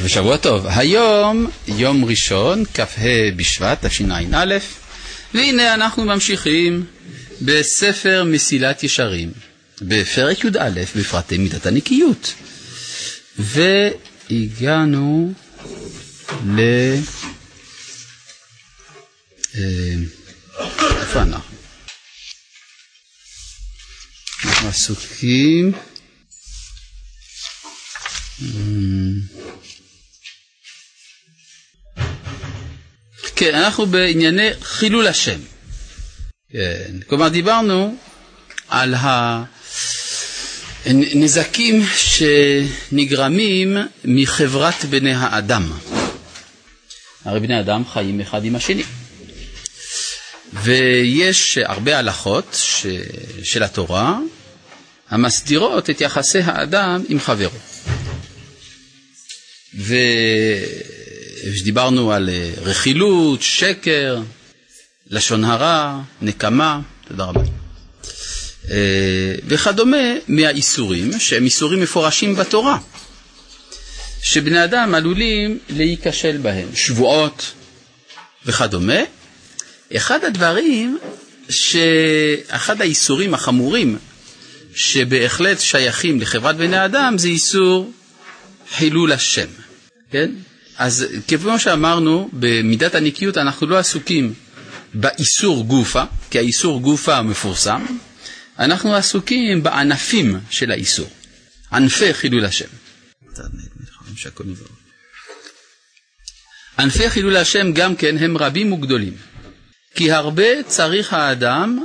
ושבוע טוב. היום יום ראשון, כ"ה בשבט, תשע"א, והנה אנחנו ממשיכים בספר מסילת ישרים, בפרק י"א, בפרטי מידת הנקיות. והגענו ל... אה, איפה אנחנו? אנחנו עסוקים כן, אנחנו בענייני חילול השם. כן, כלומר דיברנו על הנזקים שנגרמים מחברת בני האדם. הרי בני אדם חיים אחד עם השני. ויש הרבה הלכות ש... של התורה המסדירות את יחסי האדם עם חברו. ודיברנו על אה, רכילות, שקר, לשון הרע, נקמה, תודה רבה. אה, וכדומה מהאיסורים, שהם איסורים מפורשים בתורה, שבני אדם עלולים להיכשל בהם, שבועות וכדומה. אחד הדברים, שאחד האיסורים החמורים שבהחלט שייכים לחברת בני אדם זה איסור חילול השם, כן? אז כמו שאמרנו, במידת הנקיות אנחנו לא עסוקים באיסור גופה, כי האיסור גופה מפורסם, אנחנו עסוקים בענפים של האיסור, ענפי חילול השם. ענפי חילול השם גם כן הם רבים וגדולים, כי הרבה צריך האדם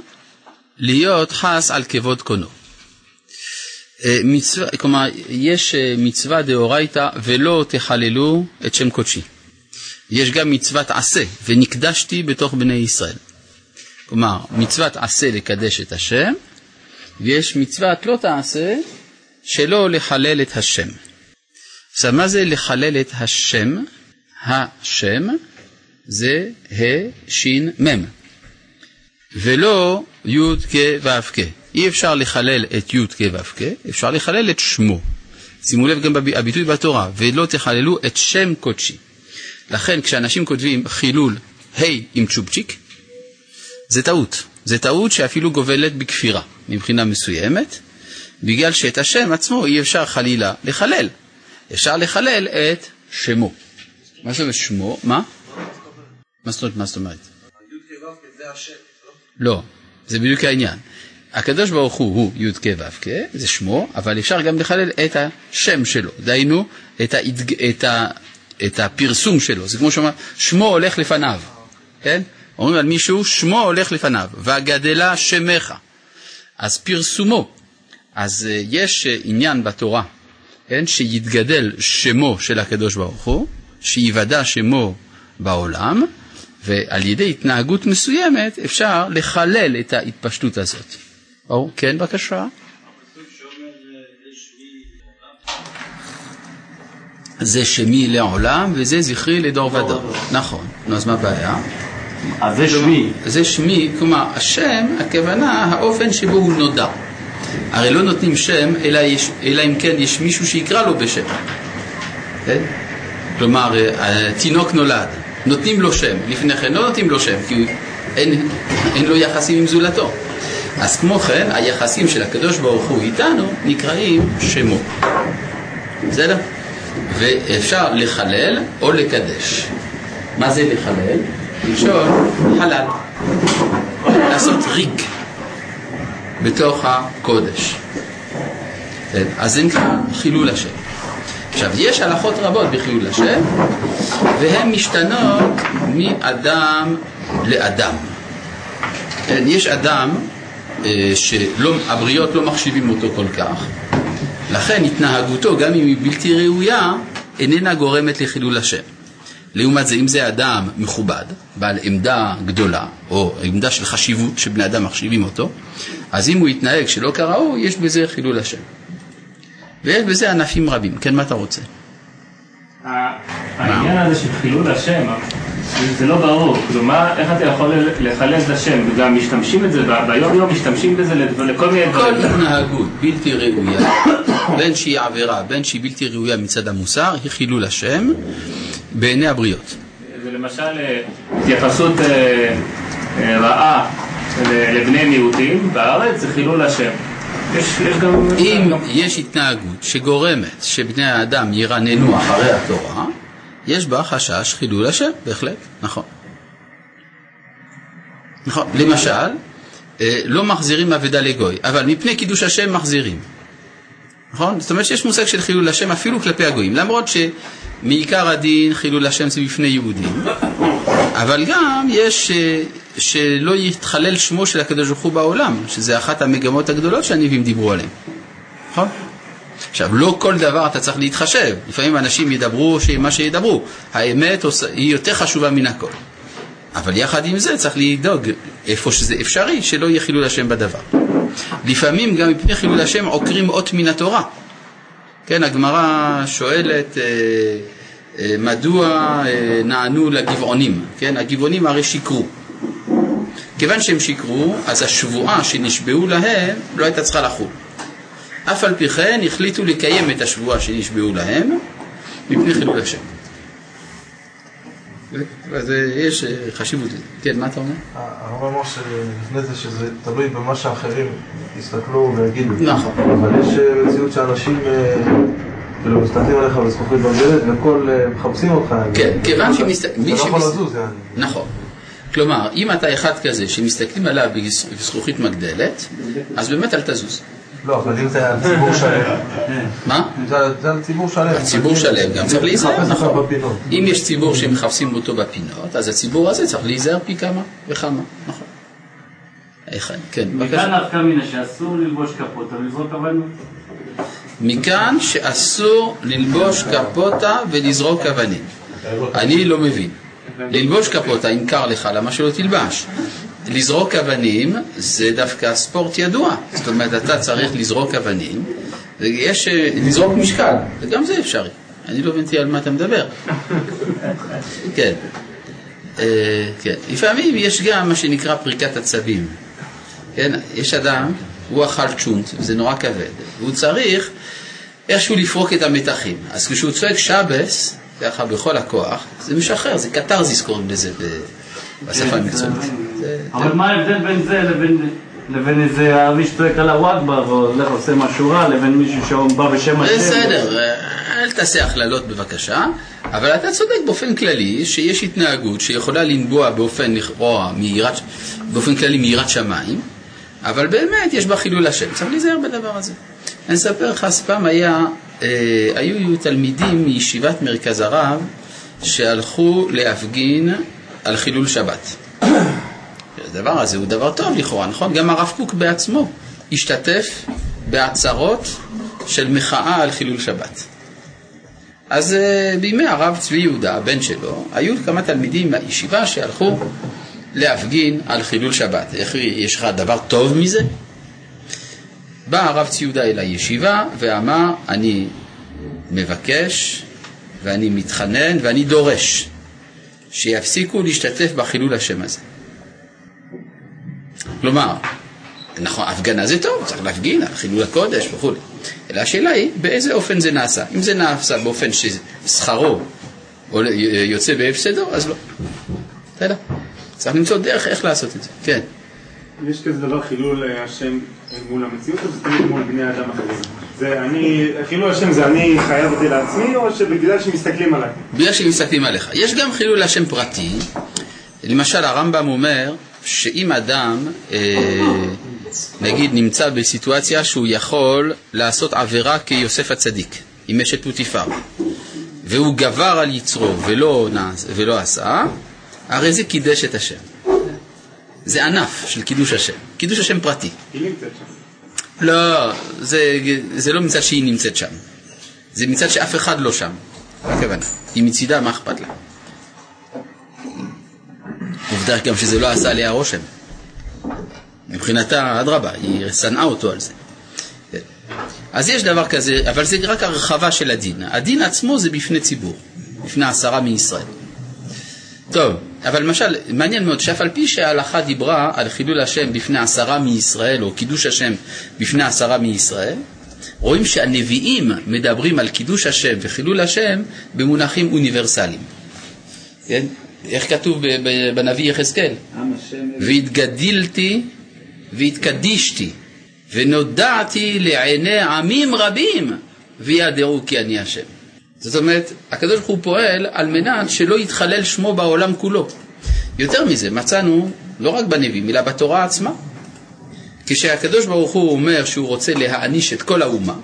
להיות חס על כבוד קונו. אה, מצווה, כלומר, יש אה, מצווה דאורייתא ולא תחללו את שם קודשי. יש גם מצוות עשה, ונקדשתי בתוך בני ישראל. כלומר, מצוות עשה לקדש את השם, ויש מצוות לא תעשה שלא לחלל את השם. עכשיו, מה זה לחלל את השם? השם זה ה' ש' מ', ולא י' כ' ו' כ'. אי אפשר לחלל את י' כ' ו' כ', אפשר לחלל את שמו. שימו לב גם בביטוי בתורה, ולא תחללו את שם קודשי. לכן כשאנשים כותבים חילול ה' עם צ'ופצ'יק, זה טעות. זה טעות שאפילו גובלת בכפירה מבחינה מסוימת, בגלל שאת השם עצמו אי אפשר חלילה לחלל. אפשר לחלל את שמו. מה זאת אומרת שמו? מה? מה זאת אומרת? מה זאת אומרת? לא, זה בדיוק העניין. הקדוש ברוך הוא הוא י"ק ו"ק, זה שמו, אבל אפשר גם לחלל את השם שלו, דהיינו את, ההתג... את, ה... את הפרסום שלו, זה כמו שאומר, שמו הולך לפניו, כן? אומרים על מישהו, שמו הולך לפניו, והגדלה שמך, אז פרסומו, אז uh, יש uh, עניין בתורה, כן? שיתגדל שמו של הקדוש ברוך הוא, שיוודע שמו בעולם, ועל ידי התנהגות מסוימת אפשר לחלל את ההתפשטות הזאת. או, כן, בבקשה. זה שמי לעולם וזה זכרי לדור ודור. נכון. נו, אז מה הבעיה? אז זה שמי. זה שמי, כלומר, השם, הכוונה, האופן שבו הוא נודע. הרי לא נותנים שם, אלא, יש, אלא אם כן יש מישהו שיקרא לו בשם. כן? כלומר, תינוק נולד, נותנים לו שם, לפני כן לא נותנים לו שם, כי אין, אין לו יחסים עם זולתו. אז כמו כן, היחסים של הקדוש ברוך הוא איתנו נקראים שמו. בסדר? ואפשר לחלל או לקדש. מה זה לחלל? לשאול חלל. לעשות ריק בתוך הקודש. כן? אז זה נקרא חילול השם. עכשיו, יש הלכות רבות בחילול השם, והן משתנות מאדם לאדם. כן, יש אדם אה, שהבריות לא מחשיבים אותו כל כך, לכן התנהגותו, גם אם היא בלתי ראויה, איננה גורמת לחילול השם. לעומת זה, אם זה אדם מכובד, בעל עמדה גדולה, או עמדה של חשיבות שבני אדם מחשיבים אותו, אז אם הוא יתנהג שלא כראוי, יש בזה חילול השם. ויש בזה ענפים רבים. כן, מה אתה רוצה? העניין הזה של חילול השם, זה לא ברור, כלומר, איך אתה יכול לחלל את השם? וגם משתמשים את זה, ביום יום משתמשים בזה לכל מיני דברים. כל התנהגות בלתי ראויה, בין שהיא עבירה, בין שהיא בלתי ראויה מצד המוסר, היא חילול השם בעיני הבריות. ולמשל, אה, התייחסות אה, אה, רעה לבני מיעוטים בארץ זה חילול השם. יש, יש גם... אם יש התנהגות שגורמת שבני האדם ירננו אחרי התורה, יש בה חשש חילול השם, בהחלט, נכון. נכון, למשל, אה, לא מחזירים אבדה לגוי, אבל מפני קידוש השם מחזירים. נכון? זאת אומרת שיש מושג של חילול השם אפילו כלפי הגויים, למרות שמעיקר הדין חילול השם זה בפני יהודים, אבל גם יש אה, שלא יתחלל שמו של הקדוש ברוך הוא בעולם, שזה אחת המגמות הגדולות שהנביאים דיברו עליהן. נכון? עכשיו, לא כל דבר אתה צריך להתחשב. לפעמים אנשים ידברו מה שידברו. האמת היא יותר חשובה מן הכל. אבל יחד עם זה צריך לדאוג, איפה שזה אפשרי, שלא יהיה חילול השם בדבר. לפעמים גם מפני חילול השם עוקרים אות מן התורה. כן, הגמרא שואלת אה, מדוע אה, נענו לגבעונים. כן, הגבעונים הרי שיקרו. כיוון שהם שיקרו, אז השבועה שנשבעו להם לא הייתה צריכה לחול. אף על פי כן החליטו לקיים את השבועה שנשבעו להם מפני חילול השם. אז אה, יש אה, חשיבות לזה. כן, מה אתה אומר? הרב אמר שלפני זה שזה תלוי במה שאחרים יסתכלו ויגידו. נכון. אבל יש אה, מציאות שאנשים כאילו מסתכלים עליך בזכוכית בדלת וכל מחפשים אותך. כן, כיוון שמסתכלים... אתה לא יכול לזוז, יעני. נכון. כלומר, אם אתה אחד כזה שמסתכלים עליו בזכוכית מגדלת, אז באמת אל תזוז. לא, אבל אם זה על ציבור שלם. מה? זה על ציבור שלם. ציבור שלם גם צריך להיזהר, נכון. אם יש ציבור שמחפשים אותו בפינות, אז הציבור הזה צריך להיזהר פי כמה וכמה, נכון. כן, בבקשה. מכאן נפקא מינה שאסור ללבוש קפוטה ולזרוק אבנים. מכאן שאסור ללבוש קפוטה ולזרוק אבנים. אני לא מבין. ללבוש קפוטה, אם קר לך, למה שלא תלבש? לזרוק אבנים זה דווקא ספורט ידוע. זאת אומרת, אתה צריך לזרוק אבנים, ויש אה, לזרוק משקל, וגם זה אפשרי. אני לא הבנתי על מה אתה מדבר. כן. אה, כן. לפעמים יש גם מה שנקרא פריקת עצבים. כן, יש אדם, הוא אכל צ'ונט, וזה נורא כבד, והוא צריך איכשהו לפרוק את המתחים. אז כשהוא צועק שבס, ככה בכל הכוח, זה משחרר, זה קתרזיס קוראים לזה בשפה המקצועית. אבל מה ההבדל בין זה לבין... לבין איזה אבי שצועק על הוואגבה והולך עושה משהו רע, לבין מישהו שבא בשם השם. בסדר, אל תעשה הכללות בבקשה, אבל אתה צודק באופן כללי שיש התנהגות שיכולה לנבוע באופן לכאורה, באופן כללי מיראת שמיים, אבל באמת יש בה חילול השם, צריך להיזהר בדבר הזה. אני אספר לך, אז פעם היה, אה, היו תלמידים מישיבת מרכז הרב שהלכו להפגין על חילול שבת. הדבר הזה הוא דבר טוב לכאורה, נכון? גם הרב קוק בעצמו השתתף בעצרות של מחאה על חילול שבת. אז uh, בימי הרב צבי יהודה, הבן שלו, היו כמה תלמידים מהישיבה שהלכו להפגין על חילול שבת. איך, יש לך דבר טוב מזה? בא הרב צבי יהודה אל הישיבה ואמר, אני מבקש ואני מתחנן ואני דורש שיפסיקו להשתתף בחילול השם הזה. כלומר, נכון, הפגנה זה טוב, צריך להפגין על חילול הקודש וכו'. אלא השאלה היא, באיזה אופן זה נעשה? אם זה נעשה באופן ששכרו יוצא בהפסדו, אז לא. בסדר? צריך למצוא דרך איך לעשות את זה. כן. יש כזה דבר חילול השם מול המציאות, או זה תמיד מול בני אדם אחרים? זה אני, חילול השם זה אני חייב זה לעצמי, או שבגלל שמסתכלים עליי? בגלל שמסתכלים עליך. יש גם חילול השם פרטי. למשל, הרמב"ם אומר שאם אדם, אה, נגיד, נמצא בסיטואציה שהוא יכול לעשות עבירה כיוסף הצדיק, עם אשת פוטיפר, והוא גבר על יצרו ולא, ולא עשה, הרי זה קידש את השם. זה ענף של קידוש השם, קידוש השם פרטי. היא נמצאת שם. לא, זה, זה לא מצד שהיא נמצאת שם, זה מצד שאף אחד לא שם, מה הכוונה? היא מצידה, מה אכפת לה? עובדה גם שזה לא עשה עליה רושם. מבחינתה, אדרבה, היא שנאה אותו על זה. אז יש דבר כזה, אבל זה רק הרחבה של הדין. הדין עצמו זה בפני ציבור, בפני עשרה מישראל. טוב, אבל למשל, מעניין מאוד שאף על פי שההלכה דיברה על חילול השם בפני עשרה מישראל, או קידוש השם בפני עשרה מישראל, רואים שהנביאים מדברים על קידוש השם וחילול השם במונחים אוניברסליים. כן? איך כתוב בנביא יחזקאל? והתגדילתי והתקדישתי ונודעתי לעיני עמים רבים וידעו כי אני השם. זאת אומרת, הקדוש ברוך הוא פועל על מנת שלא יתחלל שמו בעולם כולו. יותר מזה, מצאנו לא רק בנביאים, אלא בתורה עצמה. כשהקדוש ברוך הוא אומר שהוא רוצה להעניש את כל האומה,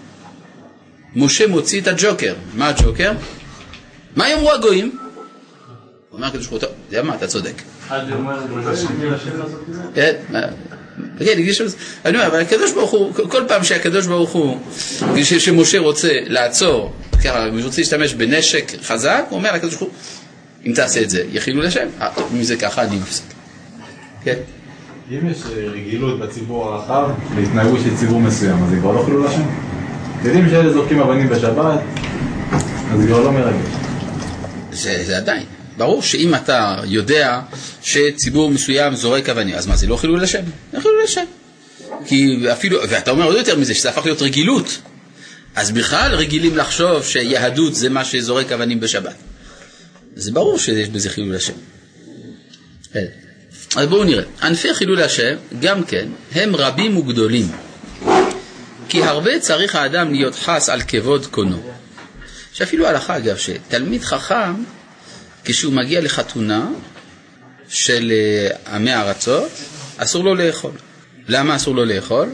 משה מוציא את הג'וקר. מה הג'וקר? מה יאמרו הגויים? אומר הקדוש ברוך הוא, אתה יודע מה, אתה צודק. כן, כן, יש לזה- אני אומר, אבל הקדוש ברוך הוא, כל פעם שהקדוש ברוך הוא, כש- שמשה רוצה לעצור, ככה, הוא רוצה להשתמש בנשק חזק, הוא אומר לקדוש ברוך הוא, אם תעשה את זה, יחילו לשם. אה, אם זה ככה, אני מפסיק. כן. אם יש אה, רגילות בציבור הרחב להתנהגות של ציבור מסוים, אז זה כבר לא חילול השם? יודעים שאלה זורקים אבנים בשבת, אז זה כבר לא מרגש. זה, זה עדיין. ברור שאם אתה יודע שציבור מסוים זורק אבנים, אז מה זה לא חילול השם? זה חילול השם. כי אפילו, ואתה אומר עוד יותר מזה, שזה הפך להיות רגילות. אז בכלל רגילים לחשוב שיהדות זה מה שזורק אבנים בשבת. זה ברור שיש בזה חילול השם. כן. אז בואו נראה. ענפי חילול השם, גם כן, הם רבים וגדולים. כי הרבה צריך האדם להיות חס על כבוד קונו. שאפילו הלכה אגב, שתלמיד חכם, כשהוא מגיע לחתונה של אה, עמי ארצות, אסור לו לאכול. למה אסור לו לאכול?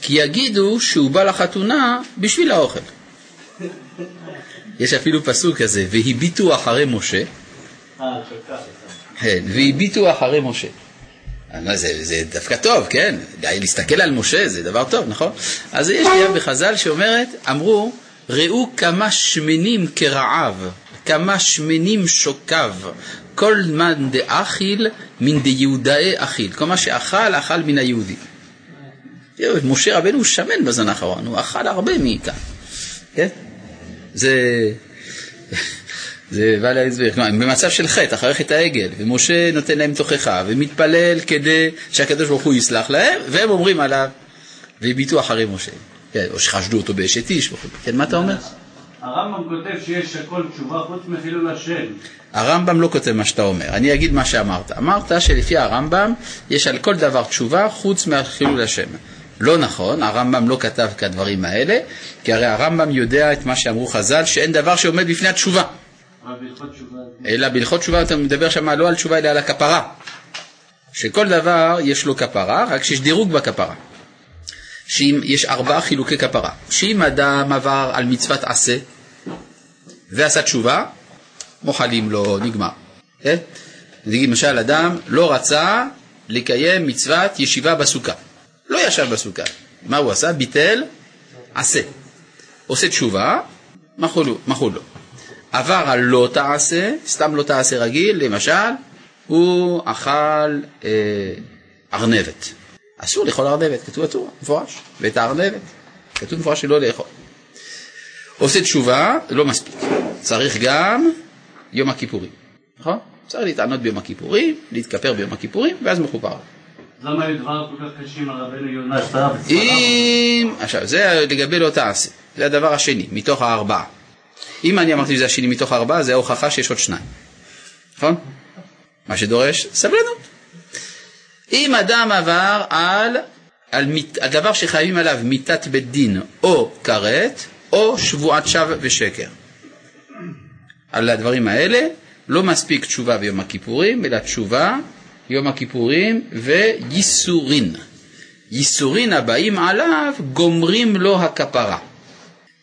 כי יגידו שהוא בא לחתונה בשביל האוכל. יש אפילו פסוק כזה, והביטו אחרי משה, כן, והביטו אחרי משה. אבל זה, זה דווקא טוב, כן? להסתכל על משה זה דבר טוב, נכון? אז יש דעה בחז"ל שאומרת, אמרו, ראו כמה שמנים כרעב, כמה שמנים שוקיו, כל מאן דאכיל מן דיהודאי אכיל. כל מה שאכל, אכל מן היהודים. תראו, משה רבנו שמן בזמן האחרון, הוא אכל הרבה מכאן, כן? זה... זה בא להסביר, כלומר, במצב של חטא, אחרי חטא העגל, ומשה נותן להם תוכחה, ומתפלל כדי שהקדוש ברוך הוא יסלח להם, והם אומרים עליו, והביטו אחרי משה, כן, או שחשדו אותו באשת איש כן, מה אתה אומר? הרמב"ם כותב שיש הכל תשובה חוץ מחילול השם. הרמב"ם לא כותב מה שאתה אומר, אני אגיד מה שאמרת. אמרת שלפי הרמב"ם יש על כל דבר תשובה חוץ מהחילול השם. לא נכון, הרמב"ם לא כתב כדברים האלה, כי הרי הרמב"ם יודע את מה שאמרו חז"ל, שאין דבר שעומד בפני התשובה. אלא בהלכות תשובה אתה מדבר שם לא על תשובה אלא על הכפרה. שכל דבר יש לו כפרה, רק שיש דירוג בכפרה. שאם יש ארבעה חילוקי כפרה. שאם אדם עבר על מצוות עשה ועשה תשובה, מוחלים לו, נגמר. כן? למשל אדם לא רצה לקיים מצוות ישיבה בסוכה. לא ישב בסוכה. מה הוא עשה? ביטל עשה. עושה תשובה. מחול לו. עבר על לא תעשה, סתם לא תעשה רגיל, למשל, הוא אכל אה, ארנבת. אסור לאכול ארנבת, כתוב בתורה, מפורש. ואת הארנבת, כתוב מפורש שלא לאכול. עושה תשובה, לא מספיק. צריך גם יום הכיפורים, נכון? צריך להתענות ביום הכיפורים, להתכפר ביום הכיפורים, ואז מכופר. למה היו דברים כל כך קשים על רבנו יונה וספריו? אם... עכשיו, זה לגבי לא תעשה. זה הדבר השני, מתוך הארבעה. אם אני אמרתי שזה השני מתוך הארבעה, זה ההוכחה שיש עוד שניים. נכון? מה שדורש סבלנות. אם אדם עבר על, על מת, הדבר שחייבים עליו מיתת בית דין או כרת, או שבועת שווא ושקר. על הדברים האלה לא מספיק תשובה ביום הכיפורים, אלא תשובה, יום הכיפורים וייסורין. ייסורין הבאים עליו גומרים לו הכפרה.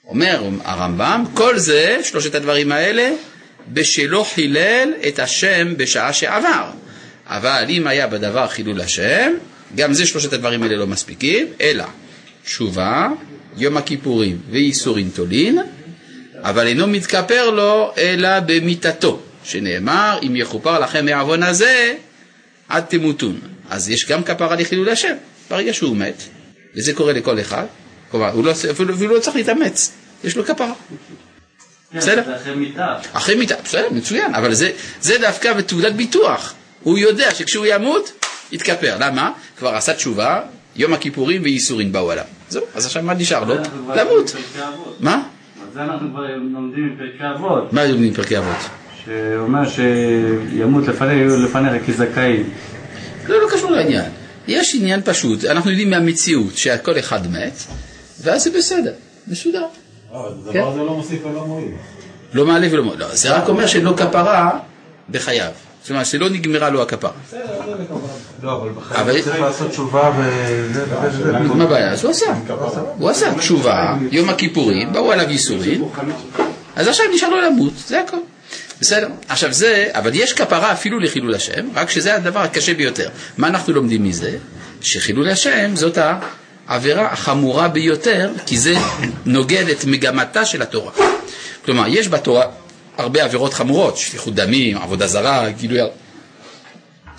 אומר הרמב"ם, כל זה, שלושת הדברים האלה, בשלא חילל את השם בשעה שעבר. אבל אם היה בדבר חילול השם, גם זה שלושת הדברים האלה לא מספיקים, אלא תשובה, יום הכיפורים וייסורין תולין, אבל אינו מתכפר לו אלא במיתתו, שנאמר, אם יכופר לכם מעוון הזה, עד תמותון. אז יש גם כפרה לחילול השם, ברגע שהוא מת, וזה קורה לכל אחד, כלומר, הוא לא, אפילו, אפילו לא צריך להתאמץ, יש לו כפרה. כן, בסדר? אחרי מיטה. אחרי מיטה, בסדר, מצוין, אבל זה, זה דווקא בתעודת ביטוח. הוא יודע שכשהוא ימות, יתכפר. למה? כבר עשה תשובה, יום הכיפורים וייסורים באו עליו. זהו, אז עכשיו מה נשאר לו? זה למות. מה? זה אנחנו כבר לומדים מפרקי אבות, מה לומדים פרקי אבות? שאומר שימות לפני- לפניך כזכאי. לא, לא קשור לעניין. יש עניין פשוט, אנחנו יודעים מהמציאות שכל אחד מת, ואז זה בסדר, מסודר. אה, הדבר כן. הזה לא מוסיף ולא מועיל. לא מעלה ולא מועיל. לא, זה רק אומר שלא כפרה בחייו. זאת אומרת, שלא נגמרה לו הכפרה. לא, אבל צריך לעשות תשובה וזה. מה הבעיה? אז הוא עשה. הוא עשה תשובה, יום הכיפורים, באו עליו ייסורים, אז עכשיו נשאר לו למות, זה הכל. בסדר. עכשיו זה, אבל יש כפרה אפילו לחילול השם, רק שזה הדבר הקשה ביותר. מה אנחנו לומדים מזה? שחילול השם זאת העבירה החמורה ביותר, כי זה נוגד את מגמתה של התורה. כלומר, יש בתורה הרבה עבירות חמורות, שפיכות דמים, עבודה זרה, גילוי,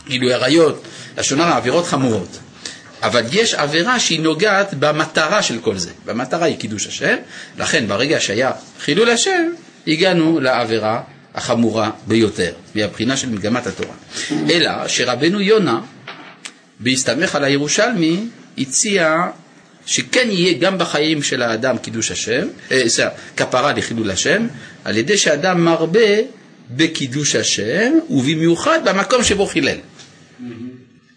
גילוי עריות, לשון הרע, עבירות חמורות. אבל יש עבירה שהיא נוגעת במטרה של כל זה. במטרה היא קידוש השם, לכן ברגע שהיה חילול השם, הגענו לעבירה החמורה ביותר, מהבחינה של מגמת התורה. אלא שרבנו יונה, בהסתמך על הירושלמי, הציע שכן יהיה גם בחיים של האדם קידוש השם, אה, סליחה, כפרה לחילול השם, על ידי שאדם מרבה בקידוש השם, ובמיוחד במקום שבו חילל.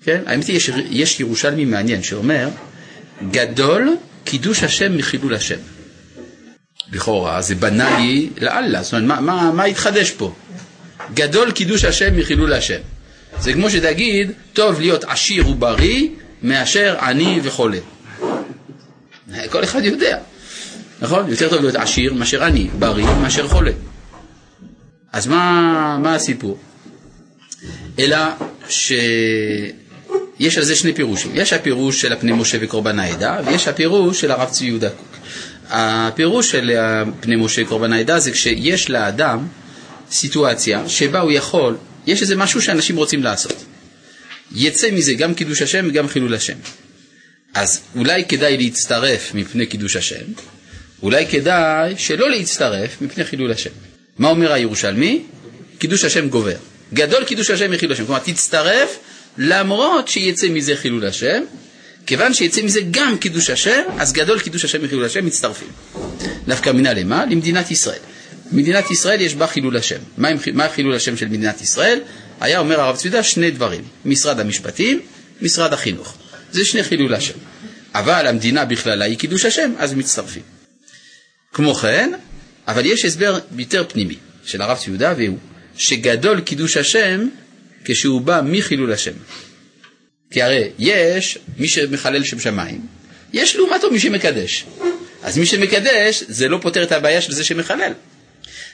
כן? האמת היא, יש, יש ירושלמי מעניין שאומר, גדול קידוש השם מחילול השם. לכאורה, זה בנאלי לאללה, זאת אומרת, מה, מה, מה התחדש פה? גדול קידוש השם מחילול השם. זה כמו שתגיד, טוב להיות עשיר ובריא מאשר עני וחולה. כל אחד יודע, נכון? יותר טוב להיות עשיר מאשר עני, בריא מאשר חולה. אז מה, מה הסיפור? אלא שיש על זה שני פירושים. יש הפירוש של הפני משה וקורבן העדה, ויש הפירוש של הרב צבי יהודה קוק. הפירוש של פני משה וקורבן העדה זה כשיש לאדם סיטואציה שבה הוא יכול, יש איזה משהו שאנשים רוצים לעשות. יצא מזה גם קידוש השם וגם חילול השם. אז אולי כדאי להצטרף מפני קידוש השם, אולי כדאי שלא להצטרף מפני חילול השם. מה אומר הירושלמי? קידוש השם גובר. גדול קידוש השם מחילול השם. כלומר, תצטרף למרות שיצא מזה חילול השם, כיוון שיצא מזה גם קידוש השם, אז גדול קידוש השם מחילול השם מצטרפים. נפקא מינה למה? למדינת ישראל. מדינת ישראל יש בה חילול השם. מה, מה חילול השם של מדינת ישראל? היה אומר הרב צבידה שני דברים, משרד המשפטים, משרד החינוך. זה שני חילול השם. אבל המדינה בכללה היא קידוש השם, אז מצטרפים. כמו כן, אבל יש הסבר יותר פנימי של הרב ציודה, והוא שגדול קידוש השם כשהוא בא מחילול השם. כי הרי יש מי שמחלל שם שמיים, יש לעומתו מי שמקדש. אז מי שמקדש זה לא פותר את הבעיה של זה שמחלל.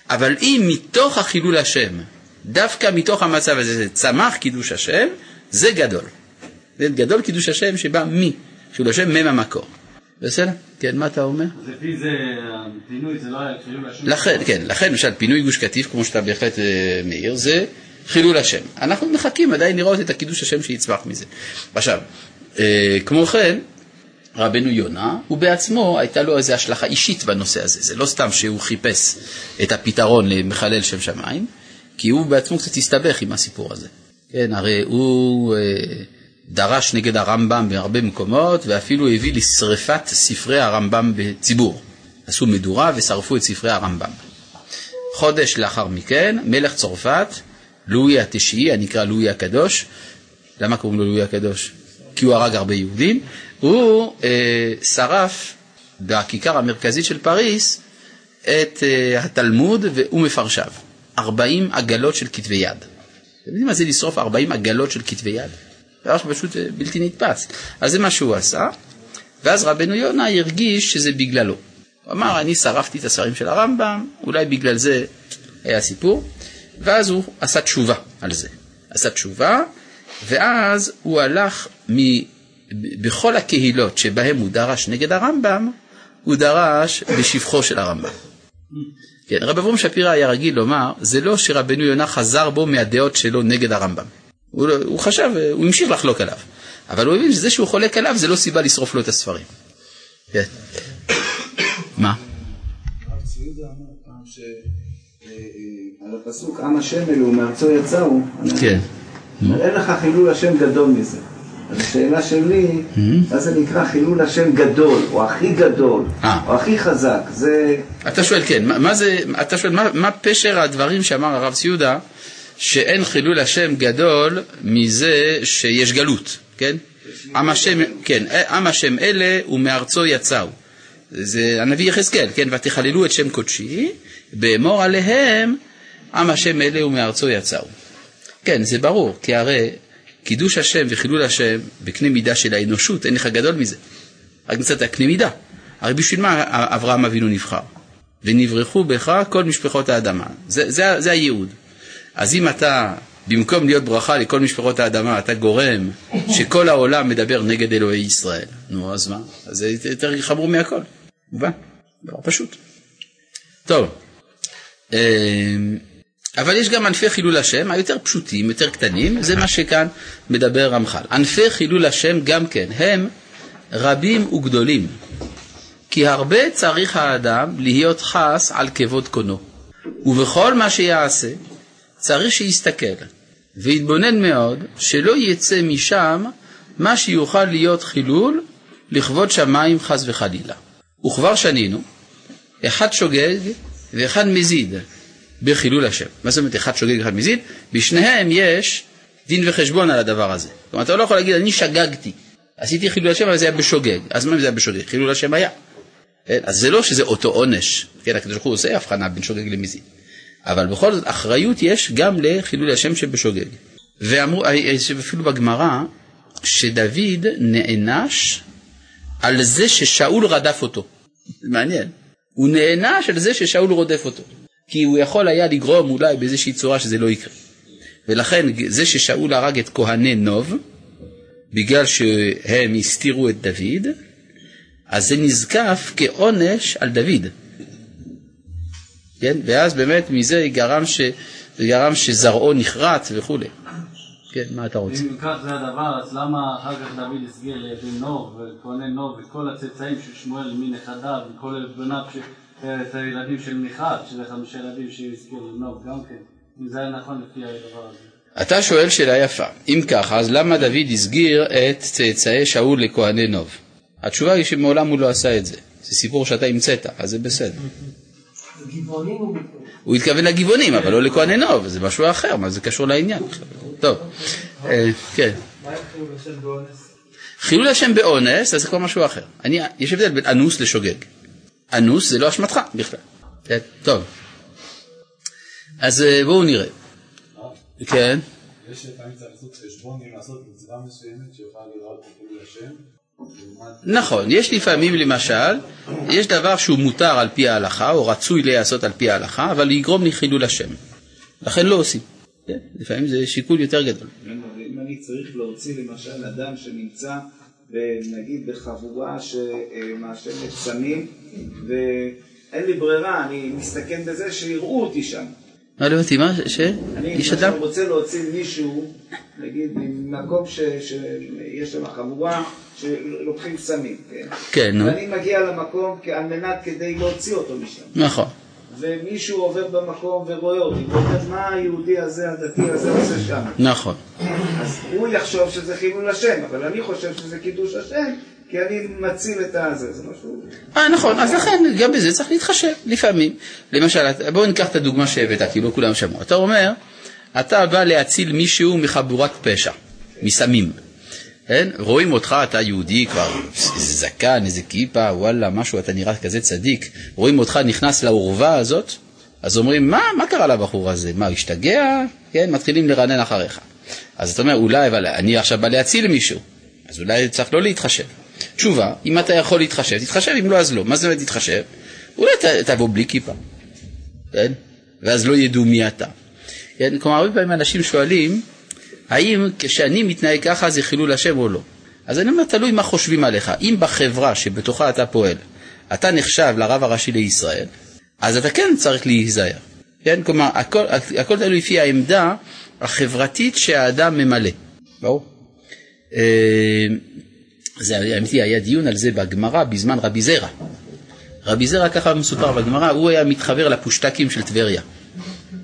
אבל אם מתוך החילול השם, דווקא מתוך המצב הזה צמח קידוש השם, זה גדול. זה גדול קידוש השם שבא מי, חילול השם מם המקור. בסדר? כן, מה אתה אומר? לפי זה, הפינוי זה לא היה חילול השם. לכן, כן, לכן למשל פינוי גוש קטיף, כמו שאתה בהחלט אה, מעיר, זה חילול השם. אנחנו מחכים עדיין לראות את הקידוש השם שיצמח מזה. עכשיו, אה, כמו כן, רבנו יונה, הוא בעצמו הייתה לו איזו השלכה אישית בנושא הזה. זה לא סתם שהוא חיפש את הפתרון למחלל שם שמיים, כי הוא בעצמו קצת הסתבך עם הסיפור הזה. כן, הרי הוא אה, דרש נגד הרמב"ם בהרבה מקומות, ואפילו הביא לשרפת ספרי הרמב"ם בציבור. עשו מדורה ושרפו את ספרי הרמב"ם. חודש לאחר מכן, מלך צרפת, לואי התשיעי, הנקרא לואי הקדוש, למה קוראים לו לואי הקדוש? כי הוא הרג הרבה יהודים, הוא אה, שרף בכיכר המרכזית של פריס את אה, התלמוד ומפרשיו, 40 עגלות של כתבי יד. אתם יודעים מה זה לשרוף 40 עגלות של כתבי יד? דבר פשוט אה, בלתי נתפס. אז זה מה שהוא עשה, ואז רבנו יונה הרגיש שזה בגללו. הוא אמר, אני שרפתי את הספרים של הרמב"ם, אולי בגלל זה היה סיפור, ואז הוא עשה תשובה על זה. עשה תשובה, ואז הוא הלך מ... בכל הקהילות שבהם הוא דרש נגד הרמב"ם, הוא דרש בשבחו של הרמב"ם. כן, רב אברום שפירא היה רגיל לומר, זה לא שרבנו יונה חזר בו מהדעות שלו נגד הרמב"ם. הוא, לא- הוא חשב, הוא המשיך לחלוק עליו. אבל הוא הבין שזה שהוא חולק עליו זה לא סיבה לשרוף לו את הספרים. כן. מה? אה, אה, על הפסוק עם השם אלו מארצו יצאו, כן. אין לך חילול השם גדול מזה. אז השאלה שלי, מה זה נקרא חילול השם גדול, או הכי גדול, אה. או הכי חזק, זה... אתה שואל, כן, מה, זה, אתה שואל, מה, פשר הדברים שאמר הרב ציודה, שאין חילול השם גדול מזה שיש גלות, כן? עם השם, כן, עם השם אלה ומארצו יצאו. זה הנביא יחזקאל, כן, ותחללו את שם קודשי, באמור עליהם עם השם אלה ומארצו יצאו. כן, זה ברור, כי הרי קידוש השם וחילול השם בקנה מידה של האנושות, אין לך גדול מזה. רק מצד הקנה מידה. הרי בשביל מה אברהם אבינו נבחר? ונברחו בך כל משפחות האדמה. זה, זה, זה הייעוד. אז אם אתה, במקום להיות ברכה לכל משפחות האדמה, אתה גורם שכל העולם מדבר נגד אלוהי ישראל, נו, אז מה? אז זה יותר חמור מהכל. מובן? דבר פשוט. טוב. אמ, אבל יש גם ענפי חילול השם היותר פשוטים, יותר קטנים, זה מה שכאן מדבר רמח"ל. ענפי חילול השם גם כן, הם רבים וגדולים, כי הרבה צריך האדם להיות חס על כבוד קונו, ובכל מה שיעשה צריך שיסתכל ויתבונן מאוד שלא יצא משם מה שיוכל להיות חילול לכבוד שמיים חס וחלילה. וכבר שנינו, אחד שוגג ואחד מזיד בחילול השם. מה זאת אומרת אחד שוגג ואחד מזיד? בשניהם יש דין וחשבון על הדבר הזה. זאת אומרת, אתה לא יכול להגיד, אני שגגתי, עשיתי חילול השם, אבל זה היה בשוגג. אז מה אם זה היה בשוגג? חילול השם היה. כן? אז זה לא שזה אותו עונש, כן, הקדוש ברוך הוא עושה הבחנה בין שוגג למזיד. אבל בכל זאת, אחריות יש גם לחילול השם שבשוגג. ואמרו, אפילו בגמרא, שדוד נענש על זה ששאול רדף אותו. מעניין. הוא נענש על זה ששאול רודף אותו. כי הוא יכול היה לגרום אולי באיזושהי צורה שזה לא יקרה. ולכן זה ששאול הרג את כהני נוב, בגלל שהם הסתירו את דוד, אז זה נזקף כעונש על דוד. כן? ואז באמת מזה גרם, ש... גרם שזרעו נחרט וכולי. כן, מה אתה רוצה? אם כך זה הדבר, אז למה אחר כך דוד הסגיר לבן נוב וכהני נוב וכל הצאצאים של שמואל מנכדיו וכל בניו, ש- את הילדים של מיכל, שזה חמישה ילדים שהזכיר לנוב גם כן, אם זה היה נכון לפי הדבר הזה. אתה שואל שאלה יפה. אם ככה, אז למה דוד הסגיר את צאצאי שאול לכהני נוב? התשובה היא שמעולם הוא לא עשה את זה. זה סיפור שאתה המצאת, אז זה בסדר. הוא התכוון לגבעונים, אבל לא לכהני נוב, זה משהו אחר, מה זה קשור לעניין? טוב, אה, כן. חילול השם באונס, אז זה כבר משהו אחר. אני, יש הבדל בין אנוס לשוגג. אנוס זה לא אשמתך בכלל. כן, טוב. אז אה, בואו נראה. כן. יש לפעמים צריך לעשות חשבון אם לעשות מצווה מסוימת שיכולה לראות בחילול השם. נכון, יש לפעמים למשל, יש דבר שהוא מותר על פי ההלכה, או רצוי להיעשות על פי ההלכה, אבל יגרום לחילול השם. לכן לא עושים. כן, לפעמים זה שיקול יותר גדול. אם אני צריך להוציא למשל אדם שנמצא נגיד בחבורה שמעשנת סמים ואין לי ברירה, אני מסתכן בזה שיראו אותי שם. מה לא הבנתי, מה? ש? אני איש אדם? רוצה להוציא מישהו, נגיד ממקום ש- שיש שם חבורה שלוקחים סמים, כן? כן, נו. ואני מגיע למקום על מנת כדי להוציא אותו משם. נכון. ומישהו עובר במקום ורואה אותי, ואומר מה היהודי הזה, הדתי הזה עושה שם. נכון. אז הוא יחשוב שזה חילול השם, אבל אני חושב שזה קידוש השם, כי אני מציל את הזה, זה משהו... אה, נכון, אז לכן גם בזה צריך להתחשב, לפעמים. למשל, בואו ניקח את הדוגמה שהבאת, כי לא כולם שמעו. אתה אומר, אתה בא להציל מישהו מחבורת פשע, מסמים. כן? רואים אותך, אתה יהודי כבר, איזה זקן, איזה כיפה, וואלה, משהו, אתה נראה כזה צדיק. רואים אותך נכנס לאורווה הזאת, אז אומרים, מה, מה קרה לבחור הזה? מה, השתגע? כן, מתחילים לרענן אחריך. אז אתה אומר, אולי, אבל אני עכשיו בא להציל מישהו, אז אולי צריך לא להתחשב. תשובה, אם אתה יכול להתחשב, תתחשב, אם לא, אז לא. מה זה אומר להתחשב? אולי ת, תבוא בלי כיפה, כן? ואז לא ידעו מי אתה. כן? כלומר, הרבה פעמים אנשים שואלים, האם כשאני מתנהג ככה זה חילול השם או לא? אז אני אומר, תלוי מה חושבים עליך. אם בחברה שבתוכה אתה פועל, אתה נחשב לרב הראשי לישראל, אז אתה כן צריך להיזהר. כן? כלומר, הכל, הכל תלוי לפי העמדה החברתית שהאדם ממלא. ברור? זה היא, היה דיון על זה בגמרא בזמן רבי זרע. רבי זרע ככה מסופר בגמרא, הוא היה מתחבר לפושטקים של טבריה.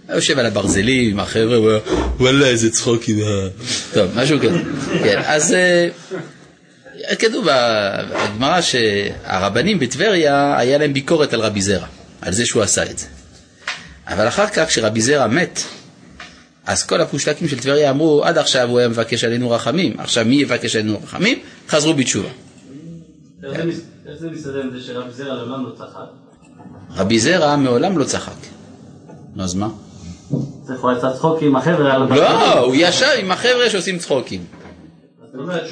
היה יושב על הברזלים החבר'ה, הוא היה, וואלה איזה. אה." טוב, משהו כזה. כן, אז אה, כתוב בגמרא שהרבנים בטבריה, היה להם ביקורת על רבי זרע, על זה שהוא עשה את זה. אבל אחר כך, כשרבי זרע מת, אז כל הפושטקים של טבריה אמרו, עד עכשיו הוא היה מבקש עלינו רחמים, עכשיו מי יבקש עלינו רחמים? חזרו בתשובה. איך זה מסתדר עם זה שרבי זרע לעולם לא צחק? רבי זרע מעולם לא צחק. נו, אז מה? זה כבר יצא צחוק עם החבר'ה לא, הוא ישב עם החבר'ה שעושים צחוקים.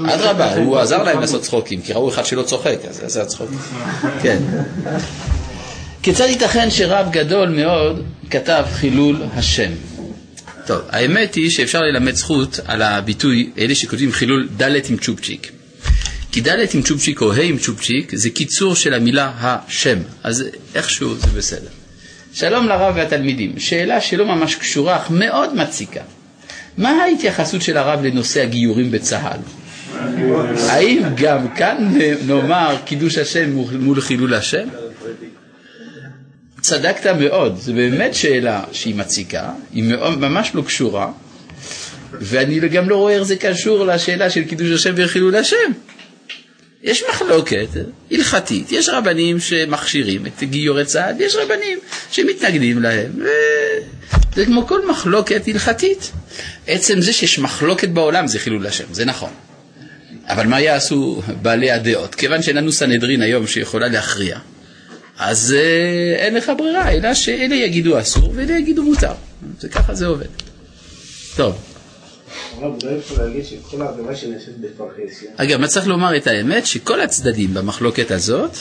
אדרבה, הוא עזר להם לעשות צחוקים, כי ראו אחד שלא צוחק, אז זה עשה צחוק. כן. כיצד ייתכן שרב גדול מאוד כתב חילול השם? טוב, האמת היא שאפשר ללמד זכות על הביטוי, אלה שכותבים חילול ד' עם צ'ופצ'יק. כי ד' עם צ'ופצ'יק או ה' עם צ'ופצ'יק זה קיצור של המילה השם, אז איכשהו זה בסדר. שלום לרב והתלמידים, שאלה שלא ממש קשורה אך מאוד מציקה. מה ההתייחסות של הרב לנושא הגיורים בצה"ל? האם גם כאן נאמר קידוש השם מול חילול השם? צדקת מאוד, זו באמת שאלה שהיא מציקה, היא מאוד- ממש לא קשורה, ואני גם לא רואה איך זה קשור לשאלה של קידוש השם וחילול השם. יש מחלוקת הלכתית, יש רבנים שמכשירים את גיורי צה"ל, ויש רבנים שמתנגדים להם, וזה כמו כל מחלוקת הלכתית. עצם זה שיש מחלוקת בעולם זה חילול השם, זה נכון. אבל מה יעשו בעלי הדעות? כיוון שאין לנו סנהדרין היום שיכולה להכריע, אז אה, אין לך ברירה, אלא שאלה יגידו אסור ואלה יגידו מותר. זה ככה זה עובד. טוב. בפרהסיה, אגב, מה צריך לומר את האמת? שכל הצדדים במחלוקת הזאת,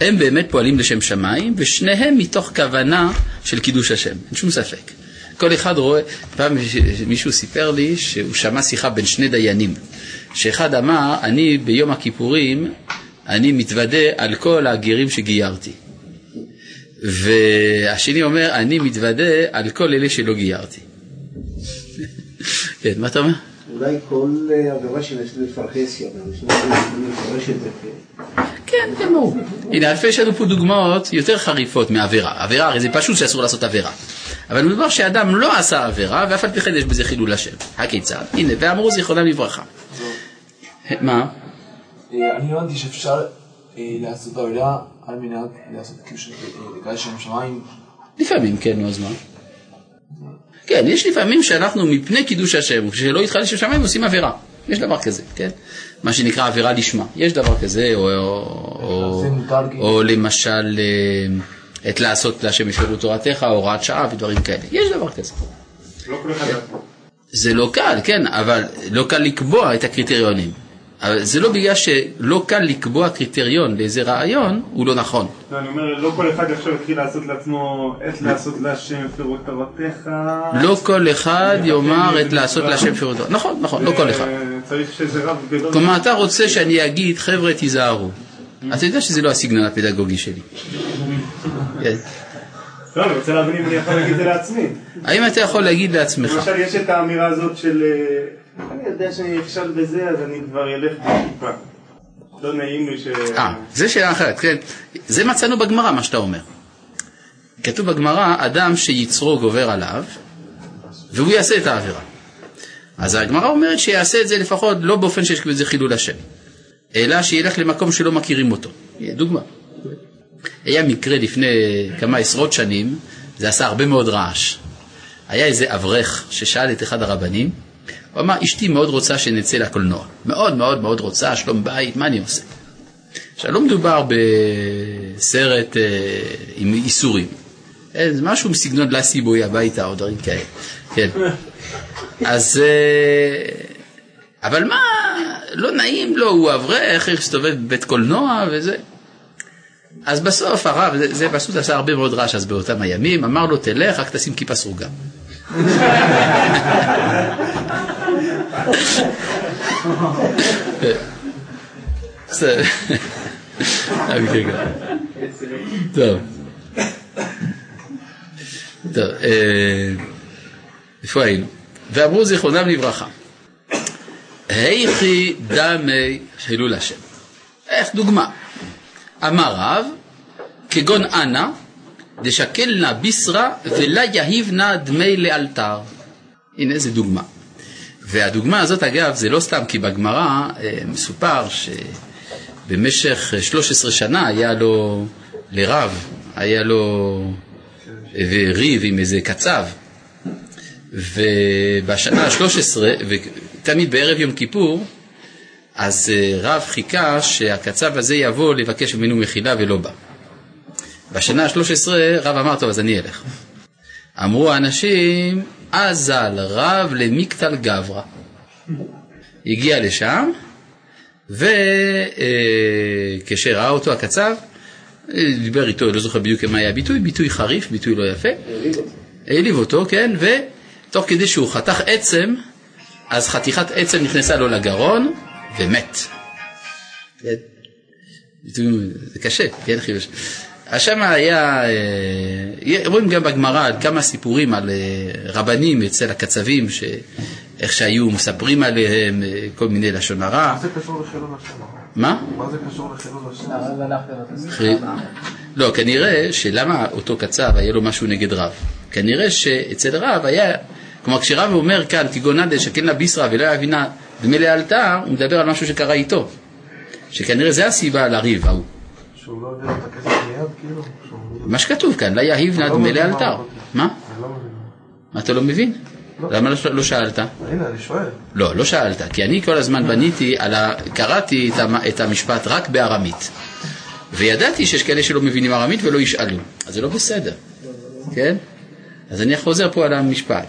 הם באמת פועלים לשם שמיים, ושניהם מתוך כוונה של קידוש השם, אין שום ספק. כל אחד רואה, פעם מישהו סיפר לי שהוא שמע שיחה בין שני דיינים, שאחד אמר, אני ביום הכיפורים, אני מתוודה על כל הגרים שגיירתי. והשני אומר, אני מתוודה על כל אלה שלא גיירתי. כן, מה אתה אומר? אולי כל אה, עבירה שנעשית בפרהסיה, והמשנה מפרש את זה כ... כן, כן, ברור. הנה, אלפי יש לנו פה דוגמאות יותר חריפות מעבירה. עבירה, הרי זה פשוט שאסור לעשות עבירה. אבל מדובר שאדם לא עשה עבירה, ואף על פי כן יש בזה חילול השם. הכיצד? הנה, ואמרו זיכרונם לברכה. מה? אה, אני הבנתי שאפשר אה, לעשות עבירה על מנת לעשות קידוש לקראת שם שמיים. לפעמים כן, נו, אז מה? כן, יש לפעמים שאנחנו מפני קידוש השם, כשלא יתחלל שם שמיים עושים עבירה. יש דבר כזה, כן? מה שנקרא עבירה לשמה. יש דבר כזה, או, או, או, כי- או למשל אה, את לעשות להשם יפרו תורתך, הוראת שעה ודברים כאלה. יש דבר כזה. לא כל אחד. זה לא קל, כן, אבל לא קל לקבוע את הקריטריונים. אבל זה לא בגלל שלא קל לקבוע קריטריון לאיזה רעיון, הוא לא נכון. לא, אני אומר, לא כל אחד עכשיו יתחיל לעשות לעצמו, עת לעשות להשם פירות תורתך. לא כל אחד יאמר את לעשות להשם פירותו. נכון, נכון, לא כל אחד. צריך שזה רב גדול. כלומר, אתה רוצה שאני אגיד, חבר'ה, תיזהרו. אתה יודע שזה לא הסגנון הפדגוגי שלי. לא, אני רוצה להבין אם אני יכול להגיד את זה לעצמי. האם אתה יכול להגיד לעצמך, למשל, יש את האמירה הזאת של אה, אני יודע שאני נכשל בזה, אז אני כבר אלך בטיפה. לא נעים לי ש... אה, זה שאלה אחרת, כן. זה מצאנו בגמרא, מה שאתה אומר. כתוב בגמרא, אדם שיצרו גובר עליו, והוא יעשה את העבירה. אז הגמרא אומרת שיעשה את זה לפחות לא באופן שיש בזה חילול השם, אלא שילך למקום שלא מכירים אותו. דוגמה. היה מקרה לפני כמה עשרות שנים, זה עשה הרבה מאוד רעש. היה איזה אברך ששאל את אחד הרבנים, הוא אמר, אשתי מאוד רוצה שנצא לקולנוע. מאוד מאוד מאוד רוצה, שלום בית, מה אני עושה? עכשיו, לא מדובר בסרט אה, עם איסורים. אה, זה משהו מסגנון לסי בוי הביתה או דברים כאלה. כן. אז... אה, אבל מה, לא נעים לו, הוא אברך, איך הסתובב בבית קולנוע וזה. אז בסוף הרב, זה, זה פשוט עשה הרבה מאוד רעש אז באותם הימים, אמר לו, תלך, רק תשים כיפה סרוגה. בסדר. טוב. טוב, איפה היינו? ואמרו זיכרונם לברכה, היכי דמי חילול השם. איך דוגמה? אמר רב, כגון אנא, דשקלנה ביסרא ולה יהיבנה דמי לאלתר. הנה איזה דוגמה. והדוגמה הזאת אגב זה לא סתם כי בגמרא אה, מסופר שבמשך 13 שנה היה לו, לרב, היה לו ריב עם איזה קצב ובשנה ה-13, ותמיד בערב יום כיפור, אז אה, רב חיכה שהקצב הזה יבוא לבקש ממנו מחילה ולא בא. בשנה ה-13 רב אמר, טוב, אז אני אלך. אמרו האנשים, אזל רב למקטל גברא. הגיע לשם, וכשראה אותו הקצב, דיבר איתו, לא זוכר בדיוק מה היה הביטוי, ביטוי חריף, ביטוי לא יפה. העליב אותו, כן, ותוך כדי שהוא חתך עצם, אז חתיכת עצם נכנסה לו לגרון, ומת. כן. זה קשה, כן, חיבש. אז שם היה, אה, רואים גם בגמרא כמה סיפורים על אה, רבנים אצל הקצבים, איך שהיו מספרים עליהם אה, כל מיני לשון הרע. מה זה קשור לחילול השם? מה? מה זה קשור לחילול השם? לא, כנראה שלמה אותו קצב היה לו משהו נגד רב. כנראה שאצל רב היה, כלומר כשרב אומר כאן כגונן דשכן לה ביסרא ולא יבינה דמי לאלתר, הוא מדבר על משהו שקרה איתו. שכנראה זה הסיבה לריב ההוא. שהוא לא יודע את הכסף מיד, כאילו? מה שכתוב כאן, לה יהיב נא דמי לאלתר. מה? לא. מה אתה לא מבין? למה לא- לא שאלת? הנה, אני שואל. לא, לא שאלת, כי אני כל הזמן בניתי. קראתי את, המ... את המשפט רק בארמית. וידעתי שיש כאלה שלא מבינים ארמית ולא ישאלו. אז זה לא בסדר, כן? אז אני חוזר פה על המשפט,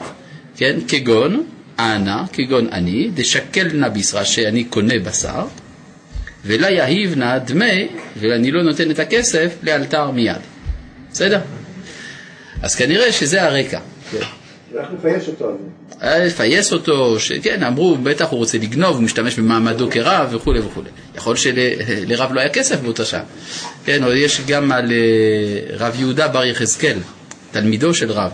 כן? כגון, אנא, כגון אני, דשקל נא בישרה, שאני קונה בשר, ולה יהיב נא דמי, ואני לא נותן את הכסף לאלתר מיד. בסדר? אז כנראה שזה הרקע. כן. איך לפייס אותו לפייס אותו, שכן, אמרו, בטח הוא רוצה לגנוב, הוא משתמש במעמדו כרב וכולי וכולי. יכול שלרב לא היה כסף באותה שעה. כן, או יש גם על אה, רב יהודה בר יחזקאל, תלמידו של רב,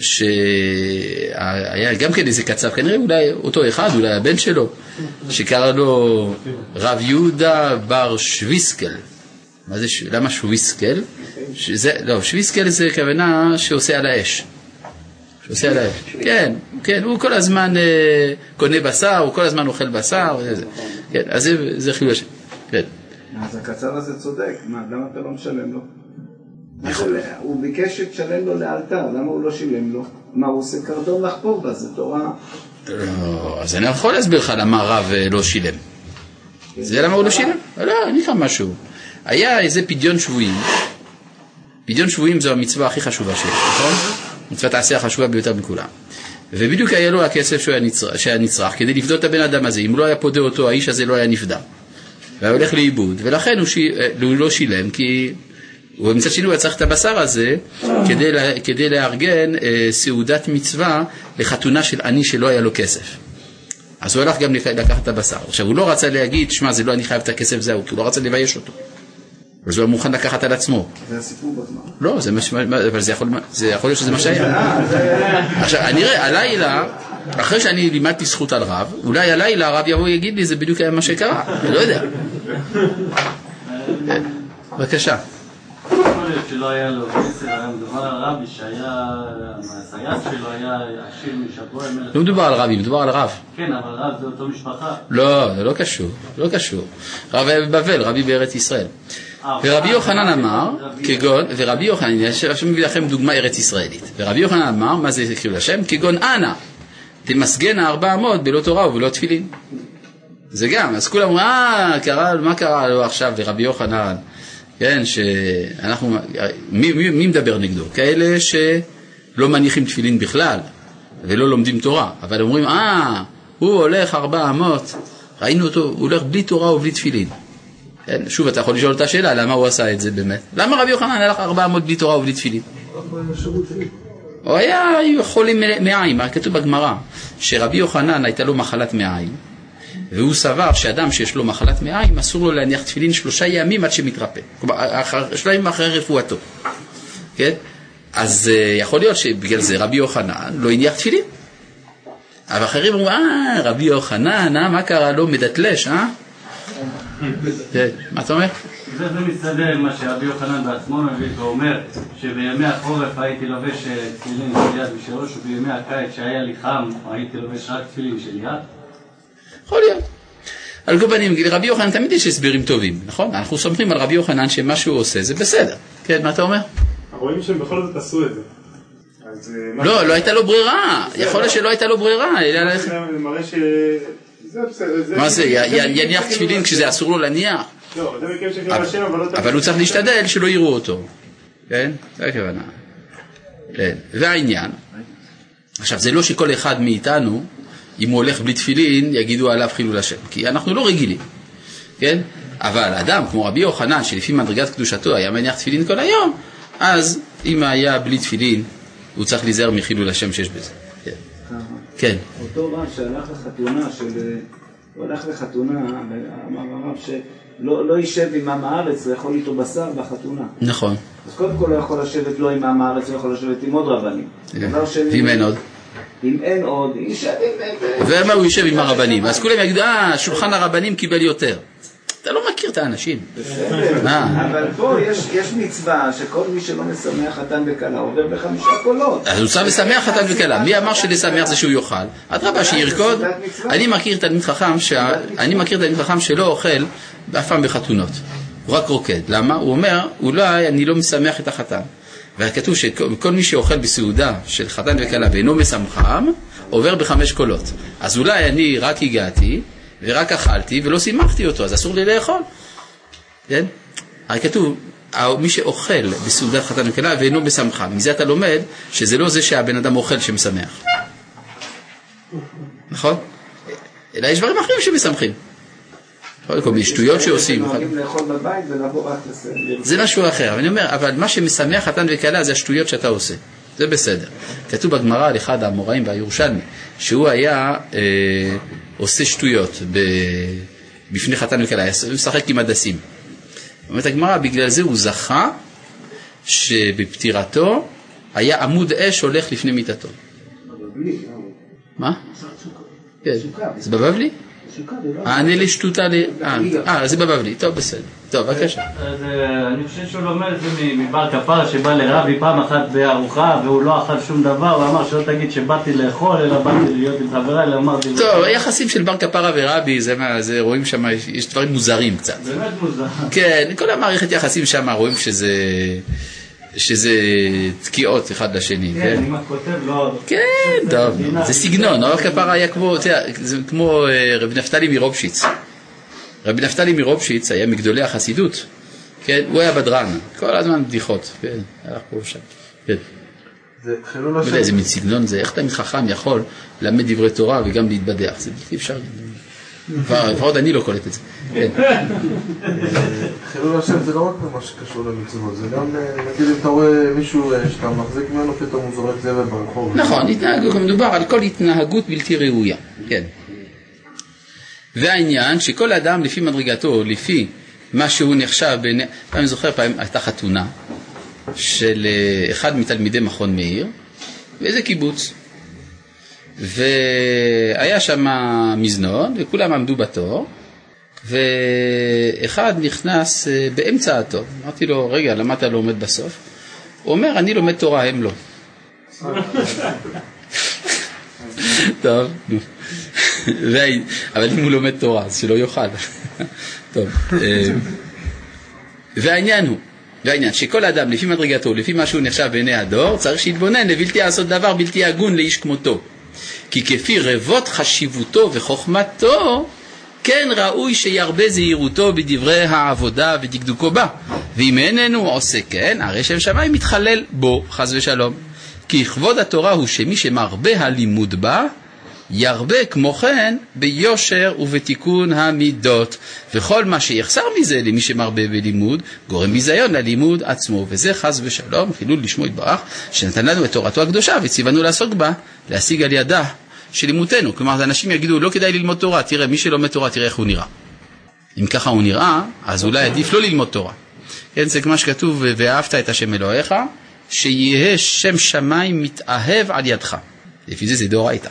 שהיה גם כן איזה קצב, כנראה אולי אותו אחד, אולי הבן שלו, שקרא לו רב יהודה בר שוויסקל. מה זה, למה שוויסקל? שזה, לא, שוויסקל זה כוונה שעושה על האש. שעושה על האש. כן, כן, הוא כל הזמן אה, קונה בשר, הוא כל הזמן אוכל בשר, וזה. כן, אז זה, זה חילול השם. כן. אז הקצר הזה צודק, מה, למה אתה לא משלם לו? הוא ביקש שתשלם לו לאלתר, למה הוא לא שילם לו? מה, הוא עושה קרדום לחפור בה, זה תורה... לא, אז אני יכול להסביר לך למה הרב אה, לא שילם. זה למה הוא לא שילם? לא, אני אגיד לך משהו. היה איזה פדיון שבויים. פדיון שבויים זו המצווה הכי חשובה שיש, נכון? מצוות העשייה החשובה ביותר מכולם. ובדיוק היה לו הכסף שהיה נצרך כדי לפדות את הבן אדם הזה. אם לא היה פודה אותו, האיש הזה לא היה נפדה. והיה הולך לאיבוד, ולכן הוא, אה, הוא לא שילם, כי הוא מצד שני הוא היה צריך את הבשר הזה כדי, לה, כדי לארגן אה, סעודת מצווה לחתונה של עני שלא היה לו כסף. אז הוא הלך גם לק- לקחת את הבשר. עכשיו, הוא לא רצה להגיד, שמע, זה לא אני חייב את הכסף זהו, כי הוא לא רצה לבייש אותו. אז הוא היה מוכן לקחת על עצמו. זה הסיפור בזמן. לא, זה מה ש... אבל זה יכול, זה יכול להיות שזה מה שהיה. עכשיו, אני רואה, הלילה, אחרי שאני לימדתי זכות על רב, אולי הלילה הרב יבוא ויגיד לי, זה בדיוק היה מה שקרה, אני לא יודע. בבקשה. להיות שלא היה לו כסף, היה מדובר על רבי שהיה, הסייס שלו היה עשיר משבוע מלך. לא מדובר על רבי, מדובר על רב. כן, אבל רב זה אותו משפחה. לא, זה לא קשור, לא קשור. רב היה בבבל, רבי בארץ ישראל. אה, ורבי יוחנן אמר, כגון, ורבי יוחנן, אני עכשיו מביא לכם דוגמה ארץ ישראלית. ורבי יוחנן אמר, מה זה חילול השם? כגון אנא, תמסגנה ארבע אמות בלא תורה ובלא תפילין. זה גם, אז כולם אומרים, אה, קרה, מה קרה לו עכשיו לרבי יוחנן? כן, שאנחנו, מי, מי, מי מדבר נגדו? כאלה שלא מניחים תפילין בכלל, ולא לומדים תורה, אבל אומרים, אה, הוא הולך ארבע אמות, ראינו אותו, הוא הולך בלי תורה ובלי תפילין. כן, שוב, אתה יכול לשאול את השאלה, למה הוא עשה את זה באמת? למה רבי יוחנן הלך ארבע אמות בלי תורה ובלי תפילין? הוא היה חולה מ- מעיים, כתוב בגמרא, שרבי יוחנן הייתה לו מחלת מעיים, והוא סבר שאדם שיש לו מחלת מעיים, אסור לו להניח תפילין שלושה ימים עד שמתרפא. כלומר, שלושה ימים אחרי רפואתו. כן? אז אה, יכול להיות שבגלל זה רבי יוחנן לא הניח תפילין. אבל אחרים אמרו, אה, רבי יוחנן, אה, מה קרה לו? מדתלש, אה? כן, מה אתה אומר? זה מסתדר עם מה שרבי יוחנן בעצמו מביא ואומר שבימי החורף הייתי לובש אה, תפילין של יד ושל ראש ובימי הקיץ שהיה לי חם הייתי לובש רק תפילין של יד. יכול להיות. על כל פנים, לרבי יוחנן תמיד יש הסברים טובים, נכון? אנחנו סומכים על רבי יוחנן שמה שהוא עושה זה בסדר. כן, מה אתה אומר? רואים שהם בכל זאת עשו את זה. אז, אה, לא, לא הייתה לו ברירה. יכול להיות שלא הייתה לו ברירה. זה מראה ש... מה זה, י- יניח תפילין כשזה אסור לו להניח? לא, אבל לא... אבל הוא צריך להשתדל שלא יראו אותו. כן? זה הכוונה. כן. והעניין, עכשיו זה לא שכל אחד מאיתנו, אם הוא הולך בלי תפילין, יגידו עליו חילול השם. כי אנחנו לא רגילים. כן? אבל אדם כמו רבי יוחנן, שלפי מדרגת קדושתו היה מניח תפילין כל היום, אז אם היה בלי תפילין, הוא צריך להיזהר מחילול השם שיש בזה. כן. כן. אותו רב שהלך לחתונה של... הוא הלך לחתונה, אמר הרב שלא לא יישב עם עם הארץ, לאכול איתו בשר בחתונה. נכון. אז קודם כל הוא יכול לשבת לא עם עם הארץ, הוא יכול לשבת עם עוד רבנים. שני, ואם אין עוד? אם אין עוד, יישב עם... ומה הוא יושב עם הרבנים? אז כולם יגידו, אה, שולחן הרבנים קיבל יותר. אתה לא מכיר את האנשים. מה? אבל פה יש, מצווה שכל מי שלא משמח חתן וכלה עובר בחמישה קולות. אז הוא צריך לשמח חתן וכלה. מי אמר שלשמח זה שהוא יאכל? אדרבה, שירקוד. אני מכיר תלמיד חכם, אני מכיר תלמיד חכם שלא אוכל אף פעם בחתונות. הוא רק רוקד. למה? הוא אומר, אולי אני לא משמח את החתן. וכתוב שכל מי שאוכל בסעודה של חתן וכלה ואינו משמחם, עובר בחמש קולות. אז אולי אני רק הגעתי, ורק אכלתי, ולא שימחתי אותו, אז אסור לי לאכול. כן? הרי כתוב, מי שאוכל בסעודת חתן וכלה ואינו משמחם. מזה אתה לומד שזה לא זה שהבן אדם אוכל שמשמח. נכון? אלא יש דברים אחרים שמשמחים. כל מיני שטויות שעושים. לסדר. זה משהו אחר, אני אומר, אבל מה שמשמח חתן וכלה זה השטויות שאתה עושה, זה בסדר. כתוב בגמרא על אחד האמוראים והירושלמי, שהוא היה אה, עושה שטויות ב, בפני חתן וכלה, היה משחק עם הדסים. אומרת הגמרא, בגלל זה הוא זכה שבפטירתו היה עמוד אש הולך לפני מיטתו. מה? כן, זה בבבלי? הענה לשטותה. אה, אה, זה בבבלי, טוב בסדר. טוב, בבקשה. אז אה, אני חושב שהוא לומד את זה מבר כפר שבא לרבי פעם אחת בארוחה והוא לא אכל שום דבר ואמר שלא תגיד שבאתי לאכול אלא באתי להיות עם חבריי אלא אמרתי טוב, היחסים של בר כפרה ורבי, זה מה, זה רואים שם, יש דברים מוזרים קצת. באמת מוזר כן, כל המערכת יחסים שם רואים שזה, שזה תקיעות אחד לשני, כן, כן? אם את כותב לא כן, טוב, זה סגנון, הרב כפרה היה כמו, אתה יודע, זה כמו אה, רב נפתלי מרובשיץ. רב נפתלי מרובשיץ היה מגדולי החסידות, כן? הוא היה בדרן, כל הזמן בדיחות, כן, הלך פה ושם, כן. זה חילול לא השם. איזה מין סגנון זה, איך תלמיד חכם יכול ללמד דברי תורה וגם להתבדח, זה בלתי אפשרי. לפחות אני לא קולט את זה. כן. חילול השם זה לא רק מה שקשור למצוות, זה גם, אה, נגיד אם אתה רואה מישהו אה, שאתה מחזיק ממנו, פתאום הוא זורק זבל ברחוב. נכון, מדובר על כל התנהגות בלתי ראויה, כן. והעניין שכל אדם לפי מדרגתו, לפי מה שהוא נחשב, פעם אני זוכר, פעם הייתה חתונה של אה, אחד מתלמידי מכון מאיר באיזה קיבוץ. והיה שם מזנון וכולם עמדו בתור ואחד נכנס אה, באמצע התור. אמרתי לו, רגע, למה אתה לא עומד בסוף? הוא אומר, אני לומד תורה, הם לא. טוב, נו. אבל אם הוא לומד תורה, אז שלא יאכל. טוב. אה, והעניין הוא, והעניין שכל אדם לפי מדרגתו, לפי מה שהוא נחשב בעיני הדור, צריך שיתבונן לבלתי לעשות דבר בלתי הגון לאיש כמותו. כי כפי רבות חשיבותו וחוכמתו, כן ראוי שירבה זהירותו בדברי העבודה ודקדוקו בה. ואם איננו עושה כן, הרי שם שמיים מתחלל בו, חס ושלום. כי כבוד התורה הוא שמי שמרבה הלימוד בה, ירבה כמו כן ביושר ובתיקון המידות. וכל מה שיחסר מזה למי שמרבה בלימוד, גורם ביזיון ללימוד עצמו. וזה חס ושלום, חילול לשמו יתברך, שנתן לנו את תורתו הקדושה וציוונו לעסוק בה, להשיג על ידה של לימודנו. כלומר, אנשים יגידו, לא כדאי ללמוד תורה, תראה, מי שלומד תורה, תראה איך הוא נראה. אם ככה הוא נראה, אז אולי עדיף לא ללמוד תורה. כן, זה כמו שכתוב, ואהבת את השם אלוהיך, שיהיה שם שמיים מתאהב על ידך. לפי זה זה דאורייתא.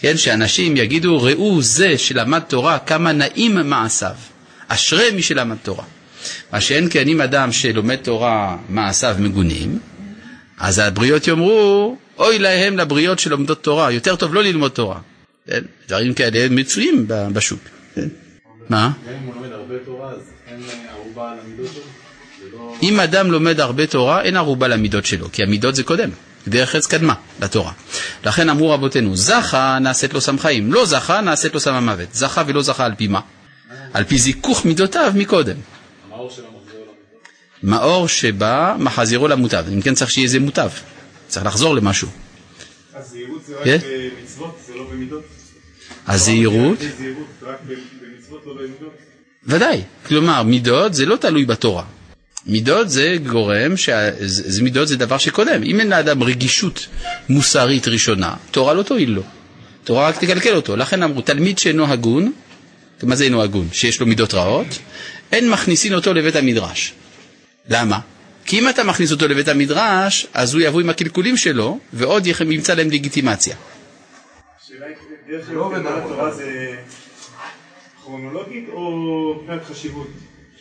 כן, שאנשים יגידו, ראו זה שלמד תורה, כמה נעים מעשיו. אשרי מי שלמד תורה. מה שאין כן אם אדם שלומד תורה מעשיו מגונים, אז הבריות יאמרו, אוי להם לבריות שלומדות תורה, יותר טוב לא ללמוד תורה. כן? דברים כאלה מצויים בשוק. כן? מה? גם אם הוא לומד הרבה תורה, אז אין ערובה על המידות שלו? לא... אם אדם לומד הרבה תורה, אין ערובה למידות שלו, כי המידות זה קודם. דרך ארץ קדמה לתורה. לכן אמרו רבותינו, זכה נעשית לו סם חיים, לא זכה נעשית לו סם המוות. זכה ולא זכה על פי מה? על פי זיכוך מידותיו מקודם. מאור שבא מחזירו למוטב. אם כן צריך שיהיה זה מוטב. צריך לחזור למשהו. אז זהירות זה רק כן? במצוות, זה לא במידות? הזהירות, זה זהירות, זה רק במצוות, לא במידות? ודאי. כלומר, מידות זה לא תלוי בתורה. מידות זה גורם, שה- זה מידות זה דבר שקודם. אם אין לאדם רגישות מוסרית ראשונה, תורה לא תועיל לו. תורה רק תקלקל אותו. לכן אמרו, תלמיד שאינו הגון, מה זה אינו הגון? שיש לו מידות רעות, אין מכניסין אותו לבית המדרש. למה? כי אם אתה מכניס אותו לבית המדרש, אז הוא יבוא עם הקלקולים שלו, ועוד ימצא להם לגיטימציה. השאלה היא, דרך אגב, קבלת תורה זה כרונולוגית או מבחינת חשיבות?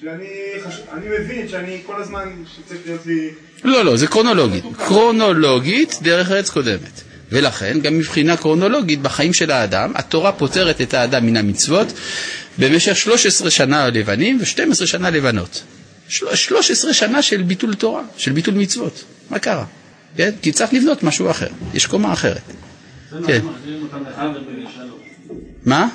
שאני מבין שאני כל הזמן שצריך להיות לי... לא, לא, זה קרונולוגית. קרונולוגית דרך ארץ קודמת. ולכן, גם מבחינה קרונולוגית, בחיים של האדם, התורה פוטרת את האדם מן המצוות במשך 13 שנה לבנים ו-12 שנה לבנות. של- 13 שנה של ביטול תורה, של ביטול מצוות. מה קרה? כן? כי צריך לבנות משהו אחר, יש קומה אחרת. כן. מה?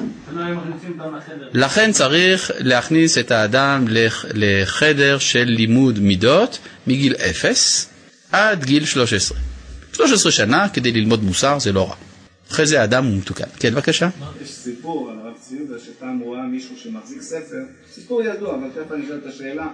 לכן צריך להכניס את האדם לח- לחדר של לימוד מידות מגיל 0 עד גיל 13. 13 שנה כדי ללמוד מוסר זה לא רע. אחרי זה האדם הוא מתוקן. כן, בבקשה. יש סיפור על הרב צבי יהודה שפעם הוא ראה מישהו שמחזיק ספר, סיפור ידוע, אבל תכף אני אשאל את השאלה,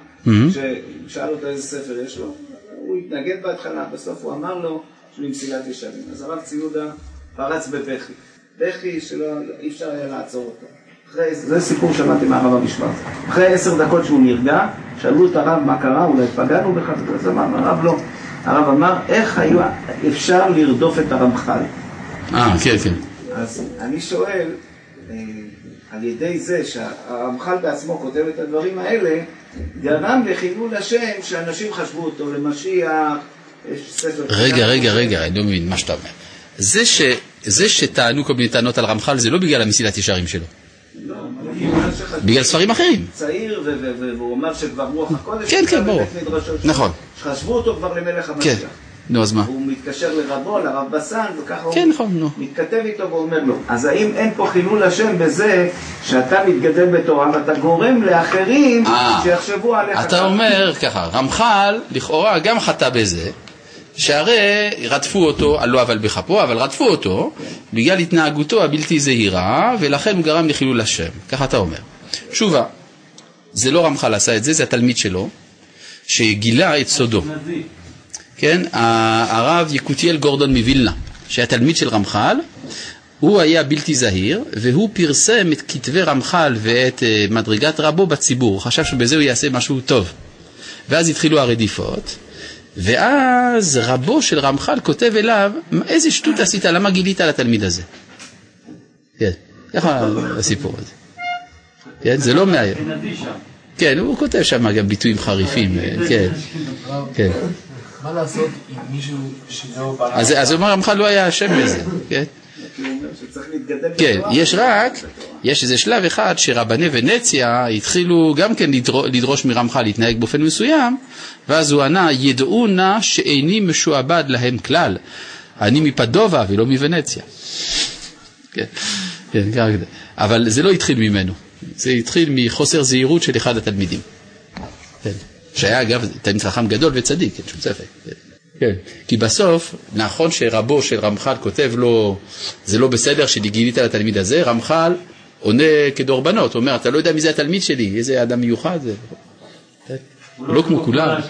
ששאל אותו איזה ספר יש לו, הוא התנגד בהתחלה, בסוף הוא אמר לו שהוא עם מסילת ישרים. אז הרב צבי יהודה פרץ בבכי, בכי שלא אי אפשר היה לעצור אותו. אחרי, זה סיפור שמעתי מהרב המשמעת. אחרי עשר דקות שהוא נרגע, שאלו את הרב מה קרה, אולי פגענו בך, אז אמר, הרב לא. הרב אמר, איך היה אפשר לרדוף את הרמח"ל? אה, כן, כן. אז אני שואל, אה, על ידי זה שהרמח"ל בעצמו כותב את הדברים האלה, גרם לחילול השם שאנשים חשבו אותו למשיח, יש ספר... רגע, רגע, רגע, אני לא מבין מה שאתה אומר. זה, ש, זה שטענו כל מיני טענות על רמח"ל זה לא בגלל המסילת ישרים שלו, בגלל ספרים אחרים. צעיר, והוא אמר שכבר רוח הקודש, כן, כן, ברור. נכון. שחשבו אותו כבר למלך כן. המשיח. נו, אז מה? הוא מתקשר לרבו, לרב בסן, וככה הוא כן, נכון. מתכתב איתו ואומר לו, אז האם אין פה חילול השם בזה שאתה מתגדל בתורה ואתה גורם לאחרים אה, שיחשבו עליך אתה? אומר ככה, רמח"ל לכאורה גם חטא בזה, שהרי רדפו אותו, לא אבל בכפו, אבל רדפו אותו בגלל התנהגותו הבלתי זהירה, ולכן הוא גרם לחילול השם. ככה אתה אומר. תשובה, זה לא רמח"ל עשה את זה, זה התלמיד שלו, שגילה את סודו. כן, הרב יקותיאל גורדון מווילנה, שהיה תלמיד של רמח"ל, הוא היה בלתי זהיר, והוא פרסם את כתבי רמח"ל ואת אה, מדרגת רבו בציבור, הוא חשב שבזה הוא יעשה משהו טוב. ואז התחילו הרדיפות, ואז רבו של רמח"ל כותב אליו, איזה שטות עשית, למה גילית על התלמיד הזה? כן, ככה הסיפור הזה. כן, זה לא שם. כן, הוא כותב שם גם ביטויים חריפים, אה, כן, כן. מה לעשות עם מישהו בא... אז הוא אומר רמח"ל לא היה אשם בזה, כן? כי הוא אומר שצריך להתגדל כן, בתורה. יש רק, יש איזה שלב אחד שרבני ונציה התחילו גם כן לדרו- לדרוש מרמח"ל להתנהג באופן מסוים, ואז הוא ענה, ידעו נא שאיני משועבד להם כלל, אני מפדובה ולא מוונציה. כן, כן, ככה כזה. אבל זה לא התחיל ממנו, זה התחיל מחוסר זהירות של אחד התלמידים. כן. שהיה אגב תלמיד חכם גדול וצדיק, אין שום ספק. כן. כן, כי בסוף, נכון שרבו של רמח"ל כותב לו, זה לא בסדר שגילית לתלמיד הזה, רמח"ל עונה כדורבנות, הוא אומר, אתה לא יודע מי זה התלמיד שלי, איזה אדם מיוחד זה. הוא לא כמו כולם.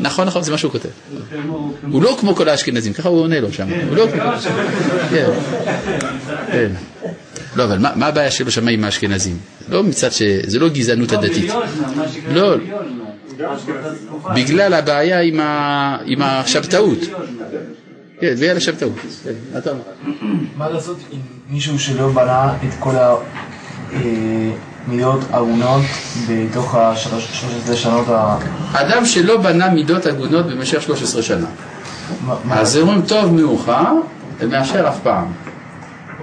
נכון, נכון, זה מה שהוא כותב. הוא לא כמו כל האשכנזים, ככה הוא עונה לו שם. הוא לא כמו... כן. כן. לא, אבל מה הבעיה שלו שם עם האשכנזים? לא מצד ש... זה לא גזענות כמו הדתית. לא. בגלל הבעיה עם השבתאות. כן, בגלל השבתאות. כן, מה לעשות עם מישהו שלא בנה את כל ה... אה, הגונות בתוך השלוש עשרה שנות ה... אדם שלא בנה מידות הגונות במשך 13 שנה. אז אומרים טוב מאוחר, מאשר אף פעם.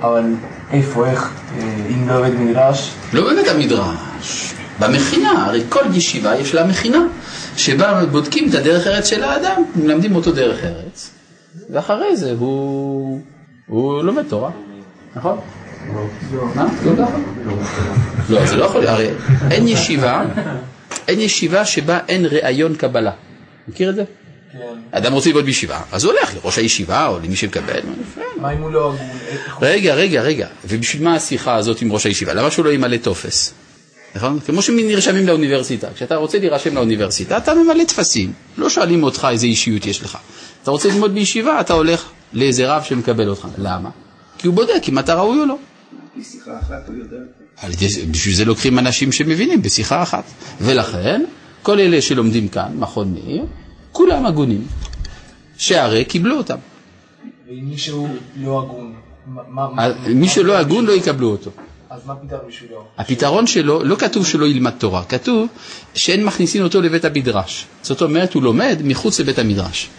אבל איפה, איך, אה, אם לא עובד מדרש, לא בבית המדרש, במכינה, הרי כל ישיבה יש לה מכינה, שבה בודקים את הדרך ארץ של האדם, מלמדים אותו דרך ארץ, ואחרי זה הוא, הוא לומד תורה, נכון? מה? לא ככה? לא, זה לא יכול, הרי אין ישיבה, אין ישיבה שבה אין ראיון קבלה. מכיר את זה? כן. אדם רוצה ללמוד בישיבה, אז הוא הולך לראש הישיבה או למי שמקבל. מה אם הוא לא רגע, רגע, רגע, ובשביל מה השיחה הזאת עם ראש הישיבה? למה שהוא לא ימלא טופס? נכון? כמו שנרשמים לאוניברסיטה. כשאתה רוצה להירשם לאוניברסיטה, אתה ממלא טפסים. לא שואלים אותך איזה אישיות יש לך. אתה רוצה ללמוד בישיבה, אתה הולך לאיזה רב שמקבל אותך. למה? כי הוא בודק אם אתה ראוי או לא. בשיחה אחת הוא יודע. בשביל זה לוקחים אנשים שמבינים בשיחה אחת. ולכן, כל אלה שלומדים כאן, מכון מאיר, כולם הגונים. שהרי קיבלו אותם. ואם מישהו לא הגון, אז מי שלא הגון לא יקבלו אותו. אז מה פתרון בשבילו? הפתרון שלו, לא כתוב שלא ילמד תורה, כתוב שאין מכניסים אותו לבית המדרש. זאת אומרת, הוא לומד מחוץ לבית המדרש.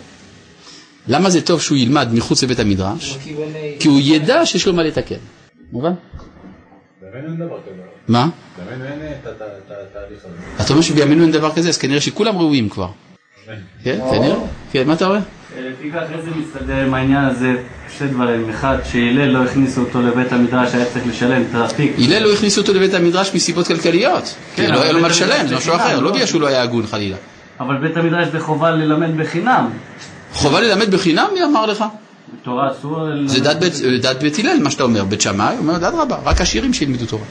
למה זה טוב שהוא ילמד מחוץ לבית המדרש? כי הוא ידע שיש לו מה לתקן. מובן? מה? בימינו אין את ה- את ה- את התהליך הזה. אתה אומר שבימינו אין דבר כזה, אז כנראה שכולם ראויים כבר. כן, כנראה? כן, מה אתה רואה? לפיכך איזה מסתדר עם העניין הזה שני דברים, אחד שהלל לא הכניסו אותו לבית המדרש היה צריך לשלם את התיק הלל לא הכניסו אותו לבית המדרש מסיבות כלכליות. כן, כי לא היה לו מה לשלם, זה משהו אחר, לא? בגלל שהוא לא היה הגון חלילה. אבל בית המדרש זה חובה ללמד בחינם חובה ללמד בחינם, מי אמר לך? תורה אסור זה דת בית- דת בית הלל, מה שאתה אומר. בית שמאי אומר, אדרבה, רק עשירים שילמדו תורה.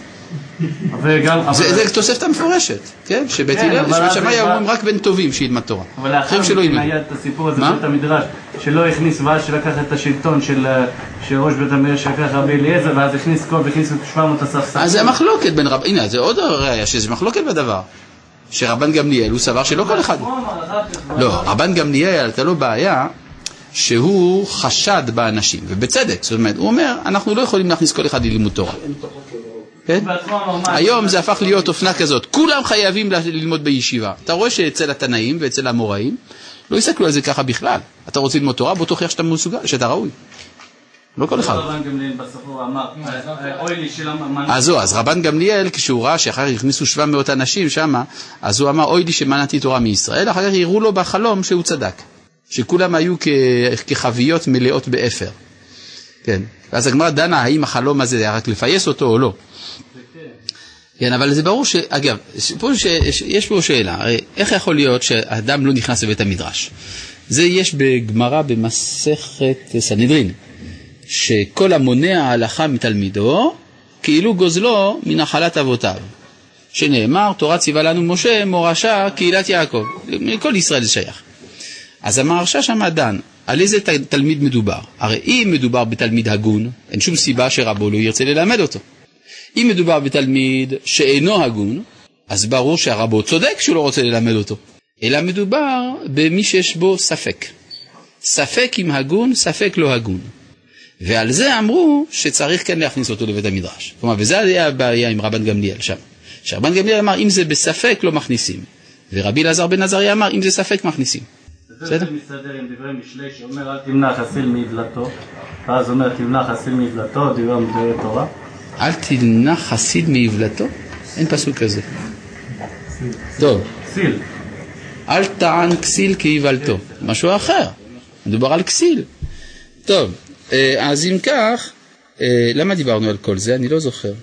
וגם, אבל- זה, זה תוספתא מפורשת, כן? שבית כן, הלל, אז שמאי זה אומרים בא- רק בן טובים שילמד תורה. אבל לאחר שלא מכן. היה את הסיפור הזה? בבית המדרש שלא הכניס ואז שלקח את השלטון של אה, של ראש בית המדרש שלקח רבי אליעזר ואז הכניס כל והכניס את 700 הספסלים אז זה המחלוקת בין רב... הנה, זה עוד ראיה שזה מחלוקת בדבר. שרבן גמליאל, הוא סבר שלא כל אחד... כך, לא, רבן גמליאל, הייתה לו בעיה שהוא חשד באנשים, ובצדק. זאת אומרת, הוא אומר, אנחנו לא יכולים להכניס כל אחד ללימוד תורה. כן? היום זה הפך להיות אופנה כזאת, כולם חייבים ללמוד בישיבה. אתה רואה שאצל התנאים ואצל המוראים לא יסתכלו על זה ככה בכלל. אתה רוצה ללמוד תורה, בוא תוכיח שאתה מסוגל, שאתה ראוי. לא כל אחד. הוא אמר, אה, אז זהו, אז רבן גמליאל, כשהוא ראה שאחר כך הכניסו 700 אנשים שמה, אז הוא אמר, אוי לי שמנעתי תורה מישראל, אחר כך הראו לו בחלום שהוא צדק. שכולם היו כחביות מלאות באפר. כן. ואז הגמרא דנה האם החלום הזה היה רק לפייס אותו או לא. כן, אבל זה ברור ש... אגב, פה ש... יש פה שאלה, הרי איך יכול להיות שאדם לא נכנס לבית המדרש? זה יש בגמרא במסכת סנהדרין, שכל המונע הלכה מתלמידו, כאילו גוזלו מנחלת אבותיו. שנאמר, תורה ציווה לנו משה, מורשה קהילת יעקב. כל ישראל זה שייך. אז המהרש"א שם דן, על איזה תלמיד מדובר? הרי אם מדובר בתלמיד הגון, אין שום סיבה שרבו לא ירצה ללמד אותו. אם מדובר בתלמיד שאינו הגון, אז ברור שהרבו צודק שהוא לא רוצה ללמד אותו. אלא מדובר במי שיש בו ספק. ספק אם הגון, ספק לא הגון. ועל זה אמרו שצריך כן להכניס אותו לבית המדרש. כלומר, וזה היה הבעיה עם רבן גמליאל שם. שרבן גמליאל אמר, אם זה בספק לא מכניסים. ורבי אלעזר בן עזריה אמר, אם זה ספק מכניסים. זה מסתדר עם דברי משלי שאומר אל תמנע חסיל מעוולתו ואז אומר תמנע חסיל מעוולתו, דברי מדברי תורה אל תמנע חסיד מעוולתו? אין פסוק כזה. טוב, סיל אל טען כסיל כאיוולתו. משהו אחר. מדובר על כסיל. טוב, אה, אז אם כך, אה, למה דיברנו על כל זה? אני לא זוכר.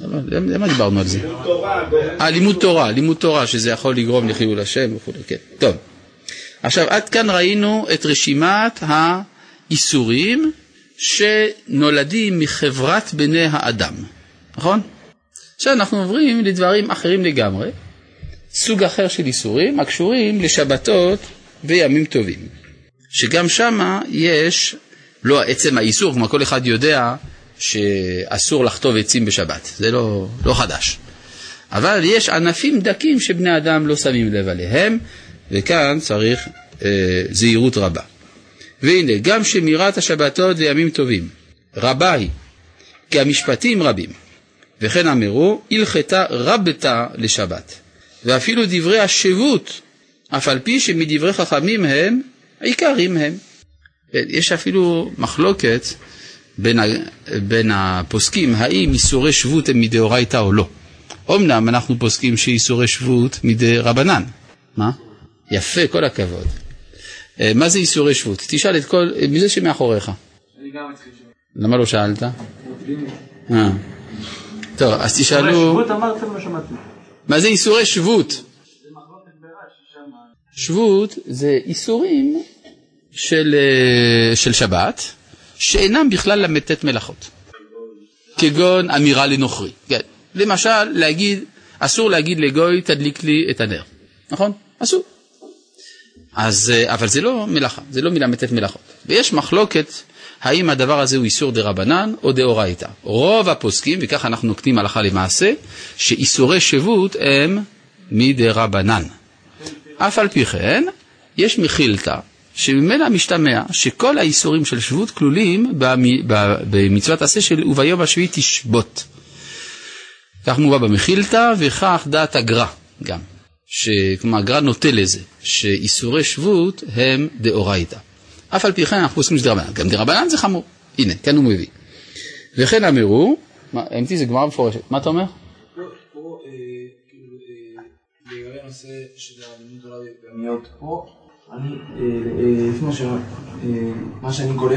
למה, דיברנו על זה? אה, לימוד תורה, לימוד תורה, שזה יכול לגרום לחילול השם וכו', כן. טוב. עכשיו, עד כאן ראינו את רשימת האיסורים שנולדים מחברת בני האדם, נכון? עכשיו אנחנו עוברים לדברים אחרים לגמרי, סוג אחר של איסורים הקשורים לשבתות וימים טובים, שגם שמה יש, לא עצם האיסור, כלומר כל אחד יודע שאסור לחטוב עצים בשבת, זה לא, לא חדש. אבל יש ענפים דקים שבני אדם לא שמים לב עליהם, וכאן צריך אה, זהירות רבה. והנה, גם שמירת השבתות וימים טובים, רבה היא, כי המשפטים רבים, וכן אמרו, הלכתה רבתה לשבת. ואפילו דברי השבות, אף על פי שמדברי חכמים הם, העיקרים הם. כן, יש אפילו מחלוקת בין, ה, בין הפוסקים, האם איסורי שבות הם מדאורייתא או לא. אמנם אנחנו פוסקים שאיסורי שבות מדי רבנן. מה? יפה, כל הכבוד. אה, מה זה איסורי שבות? תשאל את כל, מי זה שמאחוריך? אני גם התחיל שם. למה לא שאלת? אה. טוב, אז תשאלו, שבות אמרתם לא שמעתי. מה זה איסורי שבות? שבות זה איסורים של, אה, של שבת, שאינם בכלל ל"ט מלאכות. כגון אמירה לנוכרי. כן. למשל, להגיד, אסור להגיד לגוי, תדליק לי את הנר. נכון? אסור. אז, אה, אבל זה לא מלאכה, זה לא מל"ט מלאכות. ויש מחלוקת האם הדבר הזה הוא איסור דה רבנן או דאורייתא. רוב הפוסקים, וכך אנחנו נוקטים הלכה למעשה, שאיסורי שבות הם מדה רבנן. אף על פי כן, יש מחילתא, שממנה משתמע שכל האיסורים של שבות כלולים במצוות עשה של וביום השביעי תשבות. כך מובא במחילתא וכך דעת הגר"א גם. כלומר הגר"א נוטה לזה, שאיסורי שבות הם דאורייתא. אף על פי כן אנחנו שזה דרבנן, גם דרבנן זה חמור, הנה, כאן הוא מביא. וכן אמרו, אמיתי זה גמרא מפורשת, מה אתה אומר? פה, אה, כאילו, אה, אני, אה, לפי מה שאני קורא,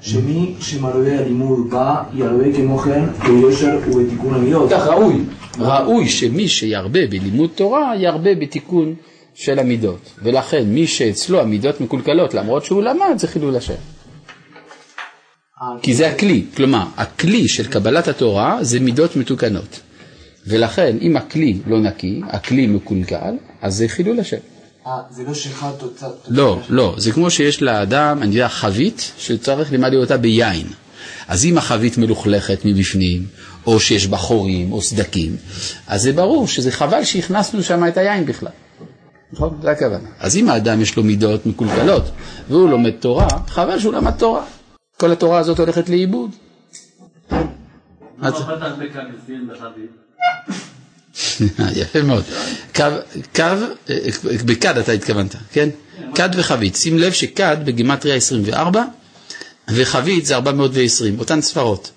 שמי שמרבה הלימוד בא, ירבה כמו כן ביושר ובתיקון המידות. כך ראוי, ראוי שמי שירבה בלימוד תורה, ירבה בתיקון של המידות. ולכן מי שאצלו המידות מקולקלות, למרות שהוא למד, זה חילול השם. כי זה הכלי, כלומר, הכלי של קבלת התורה זה מידות מתוקנות. ולכן, אם הכלי לא נקי, הכלי מקולקל, אז זה חילול השם. אה, זה לא שאחד תוצא... לא, לא, זה כמו שיש לאדם, אני יודע, חבית שצריך למלא אותה ביין. אז אם החבית מלוכלכת מבפנים, או שיש בה חורים או סדקים, אז זה ברור שזה חבל שהכנסנו שם את היין בכלל. נכון? זה הכוונה. אז אם האדם יש לו מידות מקולקלות והוא לומד תורה, חבל שהוא למד תורה. כל התורה הזאת הולכת לאיבוד. למה בחביב? יפה מאוד. קו, קו, בכד אתה התכוונת, כן? כד וחבית. שים לב שכד בגימטריה 24 וחבית זה 420, אותן ספרות.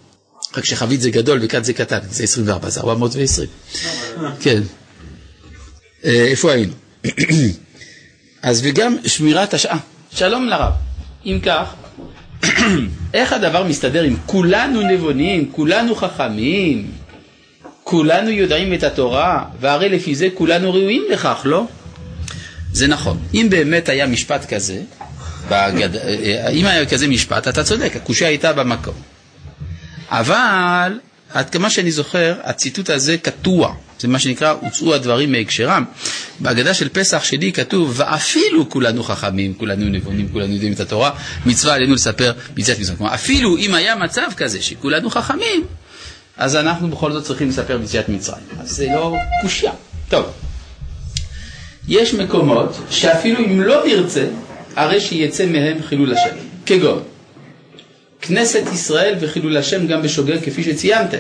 רק שחבית זה גדול וכד זה קטן, זה 24, זה 420. כן. אה, איפה היינו? אז וגם שמירת השעה. שלום לרב. אם כך, איך הדבר מסתדר עם כולנו נבונים, כולנו חכמים, כולנו יודעים את התורה, והרי לפי זה כולנו ראויים לכך, לא? זה נכון. אם באמת היה משפט כזה, בגד... אם היה כזה משפט, אתה צודק, הקושייה הייתה במקום. אבל, עד כמה שאני זוכר, הציטוט הזה קטוע. זה מה שנקרא, הוצאו הדברים מהקשרם. בהגדה של פסח שלי כתוב, ואפילו כולנו חכמים, כולנו נבונים, כולנו יודעים את התורה, מצווה עלינו לספר ביציאת מצווה. כלומר, אפילו אם היה מצב כזה שכולנו חכמים, אז אנחנו בכל זאת צריכים לספר ביציאת מצרים. אז זה לא קושייה. טוב, יש מקומות שאפילו אם לא נרצה, הרי שיצא מהם חילול השם. כגון, כנסת ישראל וחילול השם גם בשוגר כפי שציינתם.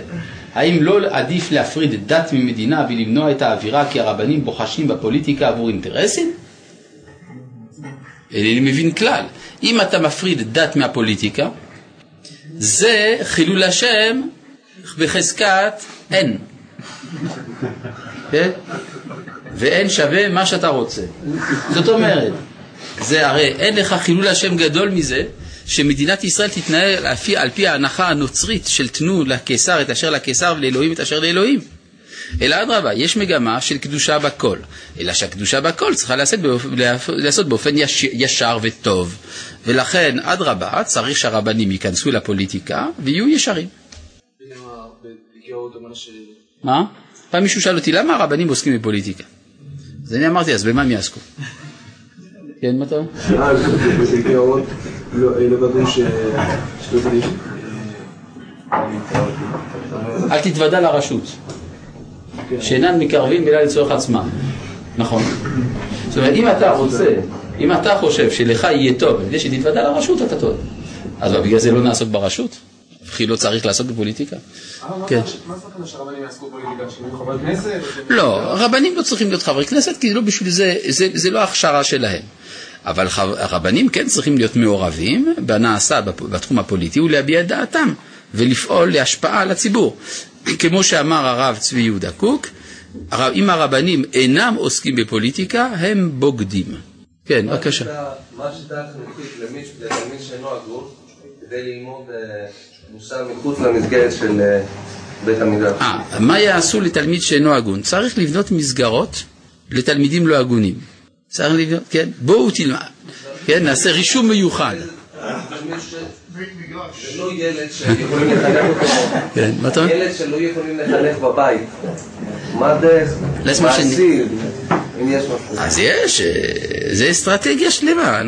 האם לא עדיף להפריד דת ממדינה ולמנוע את האווירה כי הרבנים בוחשים בפוליטיקה עבור אינטרסים? אינני מבין כלל. אם אתה מפריד דת מהפוליטיקה, זה חילול השם בחזקת אין. כן? ואין שווה מה שאתה רוצה. זאת אומרת, זה הרי אין לך חילול השם גדול מזה שמדינת ישראל תתנהל על פי, ההנחה הנוצרית של תנו לקיסר את אשר לקיסר ולאלוהים את אשר לאלוהים. אלא אדרבה, יש מגמה של קדושה בכל. אלא שהקדושה בכל צריכה לעשות לעשות באופן יש, ישר וטוב. ולכן, אדרבה, צריך שהרבנים ייכנסו לפוליטיקה ויהיו ישרים. מה? פעם מישהו שאל אותי, למה הרבנים עוסקים בפוליטיקה? אז אני אמרתי, אז במה הם יעסקו? כן, מה אתה אומר? לא כתוב ש... אל תתוודע לרשות, שאינן מקרבים אלא לצורך עצמם. נכון. זאת אומרת, אם אתה רוצה, אם אתה חושב שלך יהיה טוב, כדי שתתוודע לרשות, אתה טועה. אז בגלל זה לא נעסוק ברשות? וכי לא צריך לעסוק בפוליטיקה? כן. מה זאת אומרת שהרבנים יעסקו פוליטיקה? שהם יהיו חברי כנסת? לא, רבנים לא צריכים להיות חברי כנסת, כי לא בשביל זה, זה, זה לא ההכשרה שלהם. אבל הרבנים כן צריכים להיות מעורבים בנעשה בתחום הפוליטי ולהביע את דעתם ולפעול להשפעה על הציבור. כמו שאמר הרב צבי יהודה קוק, אם הרבנים אינם עוסקים בפוליטיקה, הם בוגדים. כן, בבקשה. מה השיטה החינוכית למי- שאינו הגון כדי ללמוד מחוץ למסגרת של אה, בית המדרש? אה, מה יעשו לתלמיד שאינו הגון? צריך לבנות מסגרות לתלמידים לא הגונים. צריך לבנות, כן, בואו תלמד, כן, נעשה רישום מיוחד. לא ילד שיכולים לחנך אותו, מה אתה אומר? ילד שלא יכולים לחנך בבית. מה שני. מעשי, אם יש משהו. אז יש, אה, זה אסטרטגיה שלמה.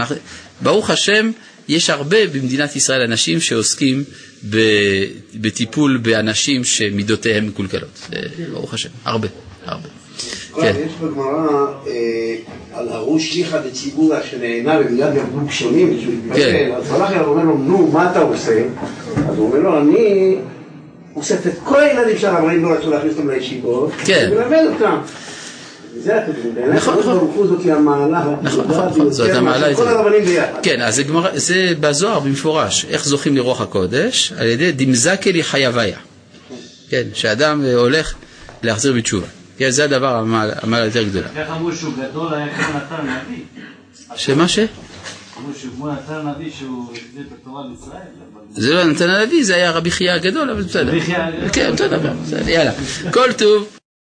ברוך השם, יש הרבה במדינת ישראל אנשים שעוסקים בטיפול באנשים שמידותיהם מקולקלות. ברוך השם, הרבה, הרבה. כן. יש בגמרא אה, על הראש שיחא דציבורא שנהנה ומיד ירדו גשמים התבטל, כן. אז מלאך אליו אומר לו, נו, מה אתה עושה? אז הוא אומר לו, אני אוסף את כל הילדים שהרבנים לא רצו להכניס אותם לישיבות, כן. ומלמד אותם. זה הכתוב, בעיניי נכון, נכון. ברוך הוא זאת היא המעלה נכון, הגדולה נכון, נכון, זאת ביותר המעלה מאשר כל הזאת. הרבנים ביחד. כן, אז זה, בזוהר במפורש, איך זוכים לרוח הקודש? על ידי דמזקלי חייביה. כן, שאדם אה, הולך להחזיר בתשובה. כן, זה הדבר, המעלה היותר גדולה. איך אמרו שהוא גדול היה כמו נתן הנביא? שמה ש? זה לא נתן הנביא, זה היה רבי חייא הגדול, אבל בסדר. רבי חייא הגדול. כן, אותו דבר, בסדר, יאללה. כל טוב.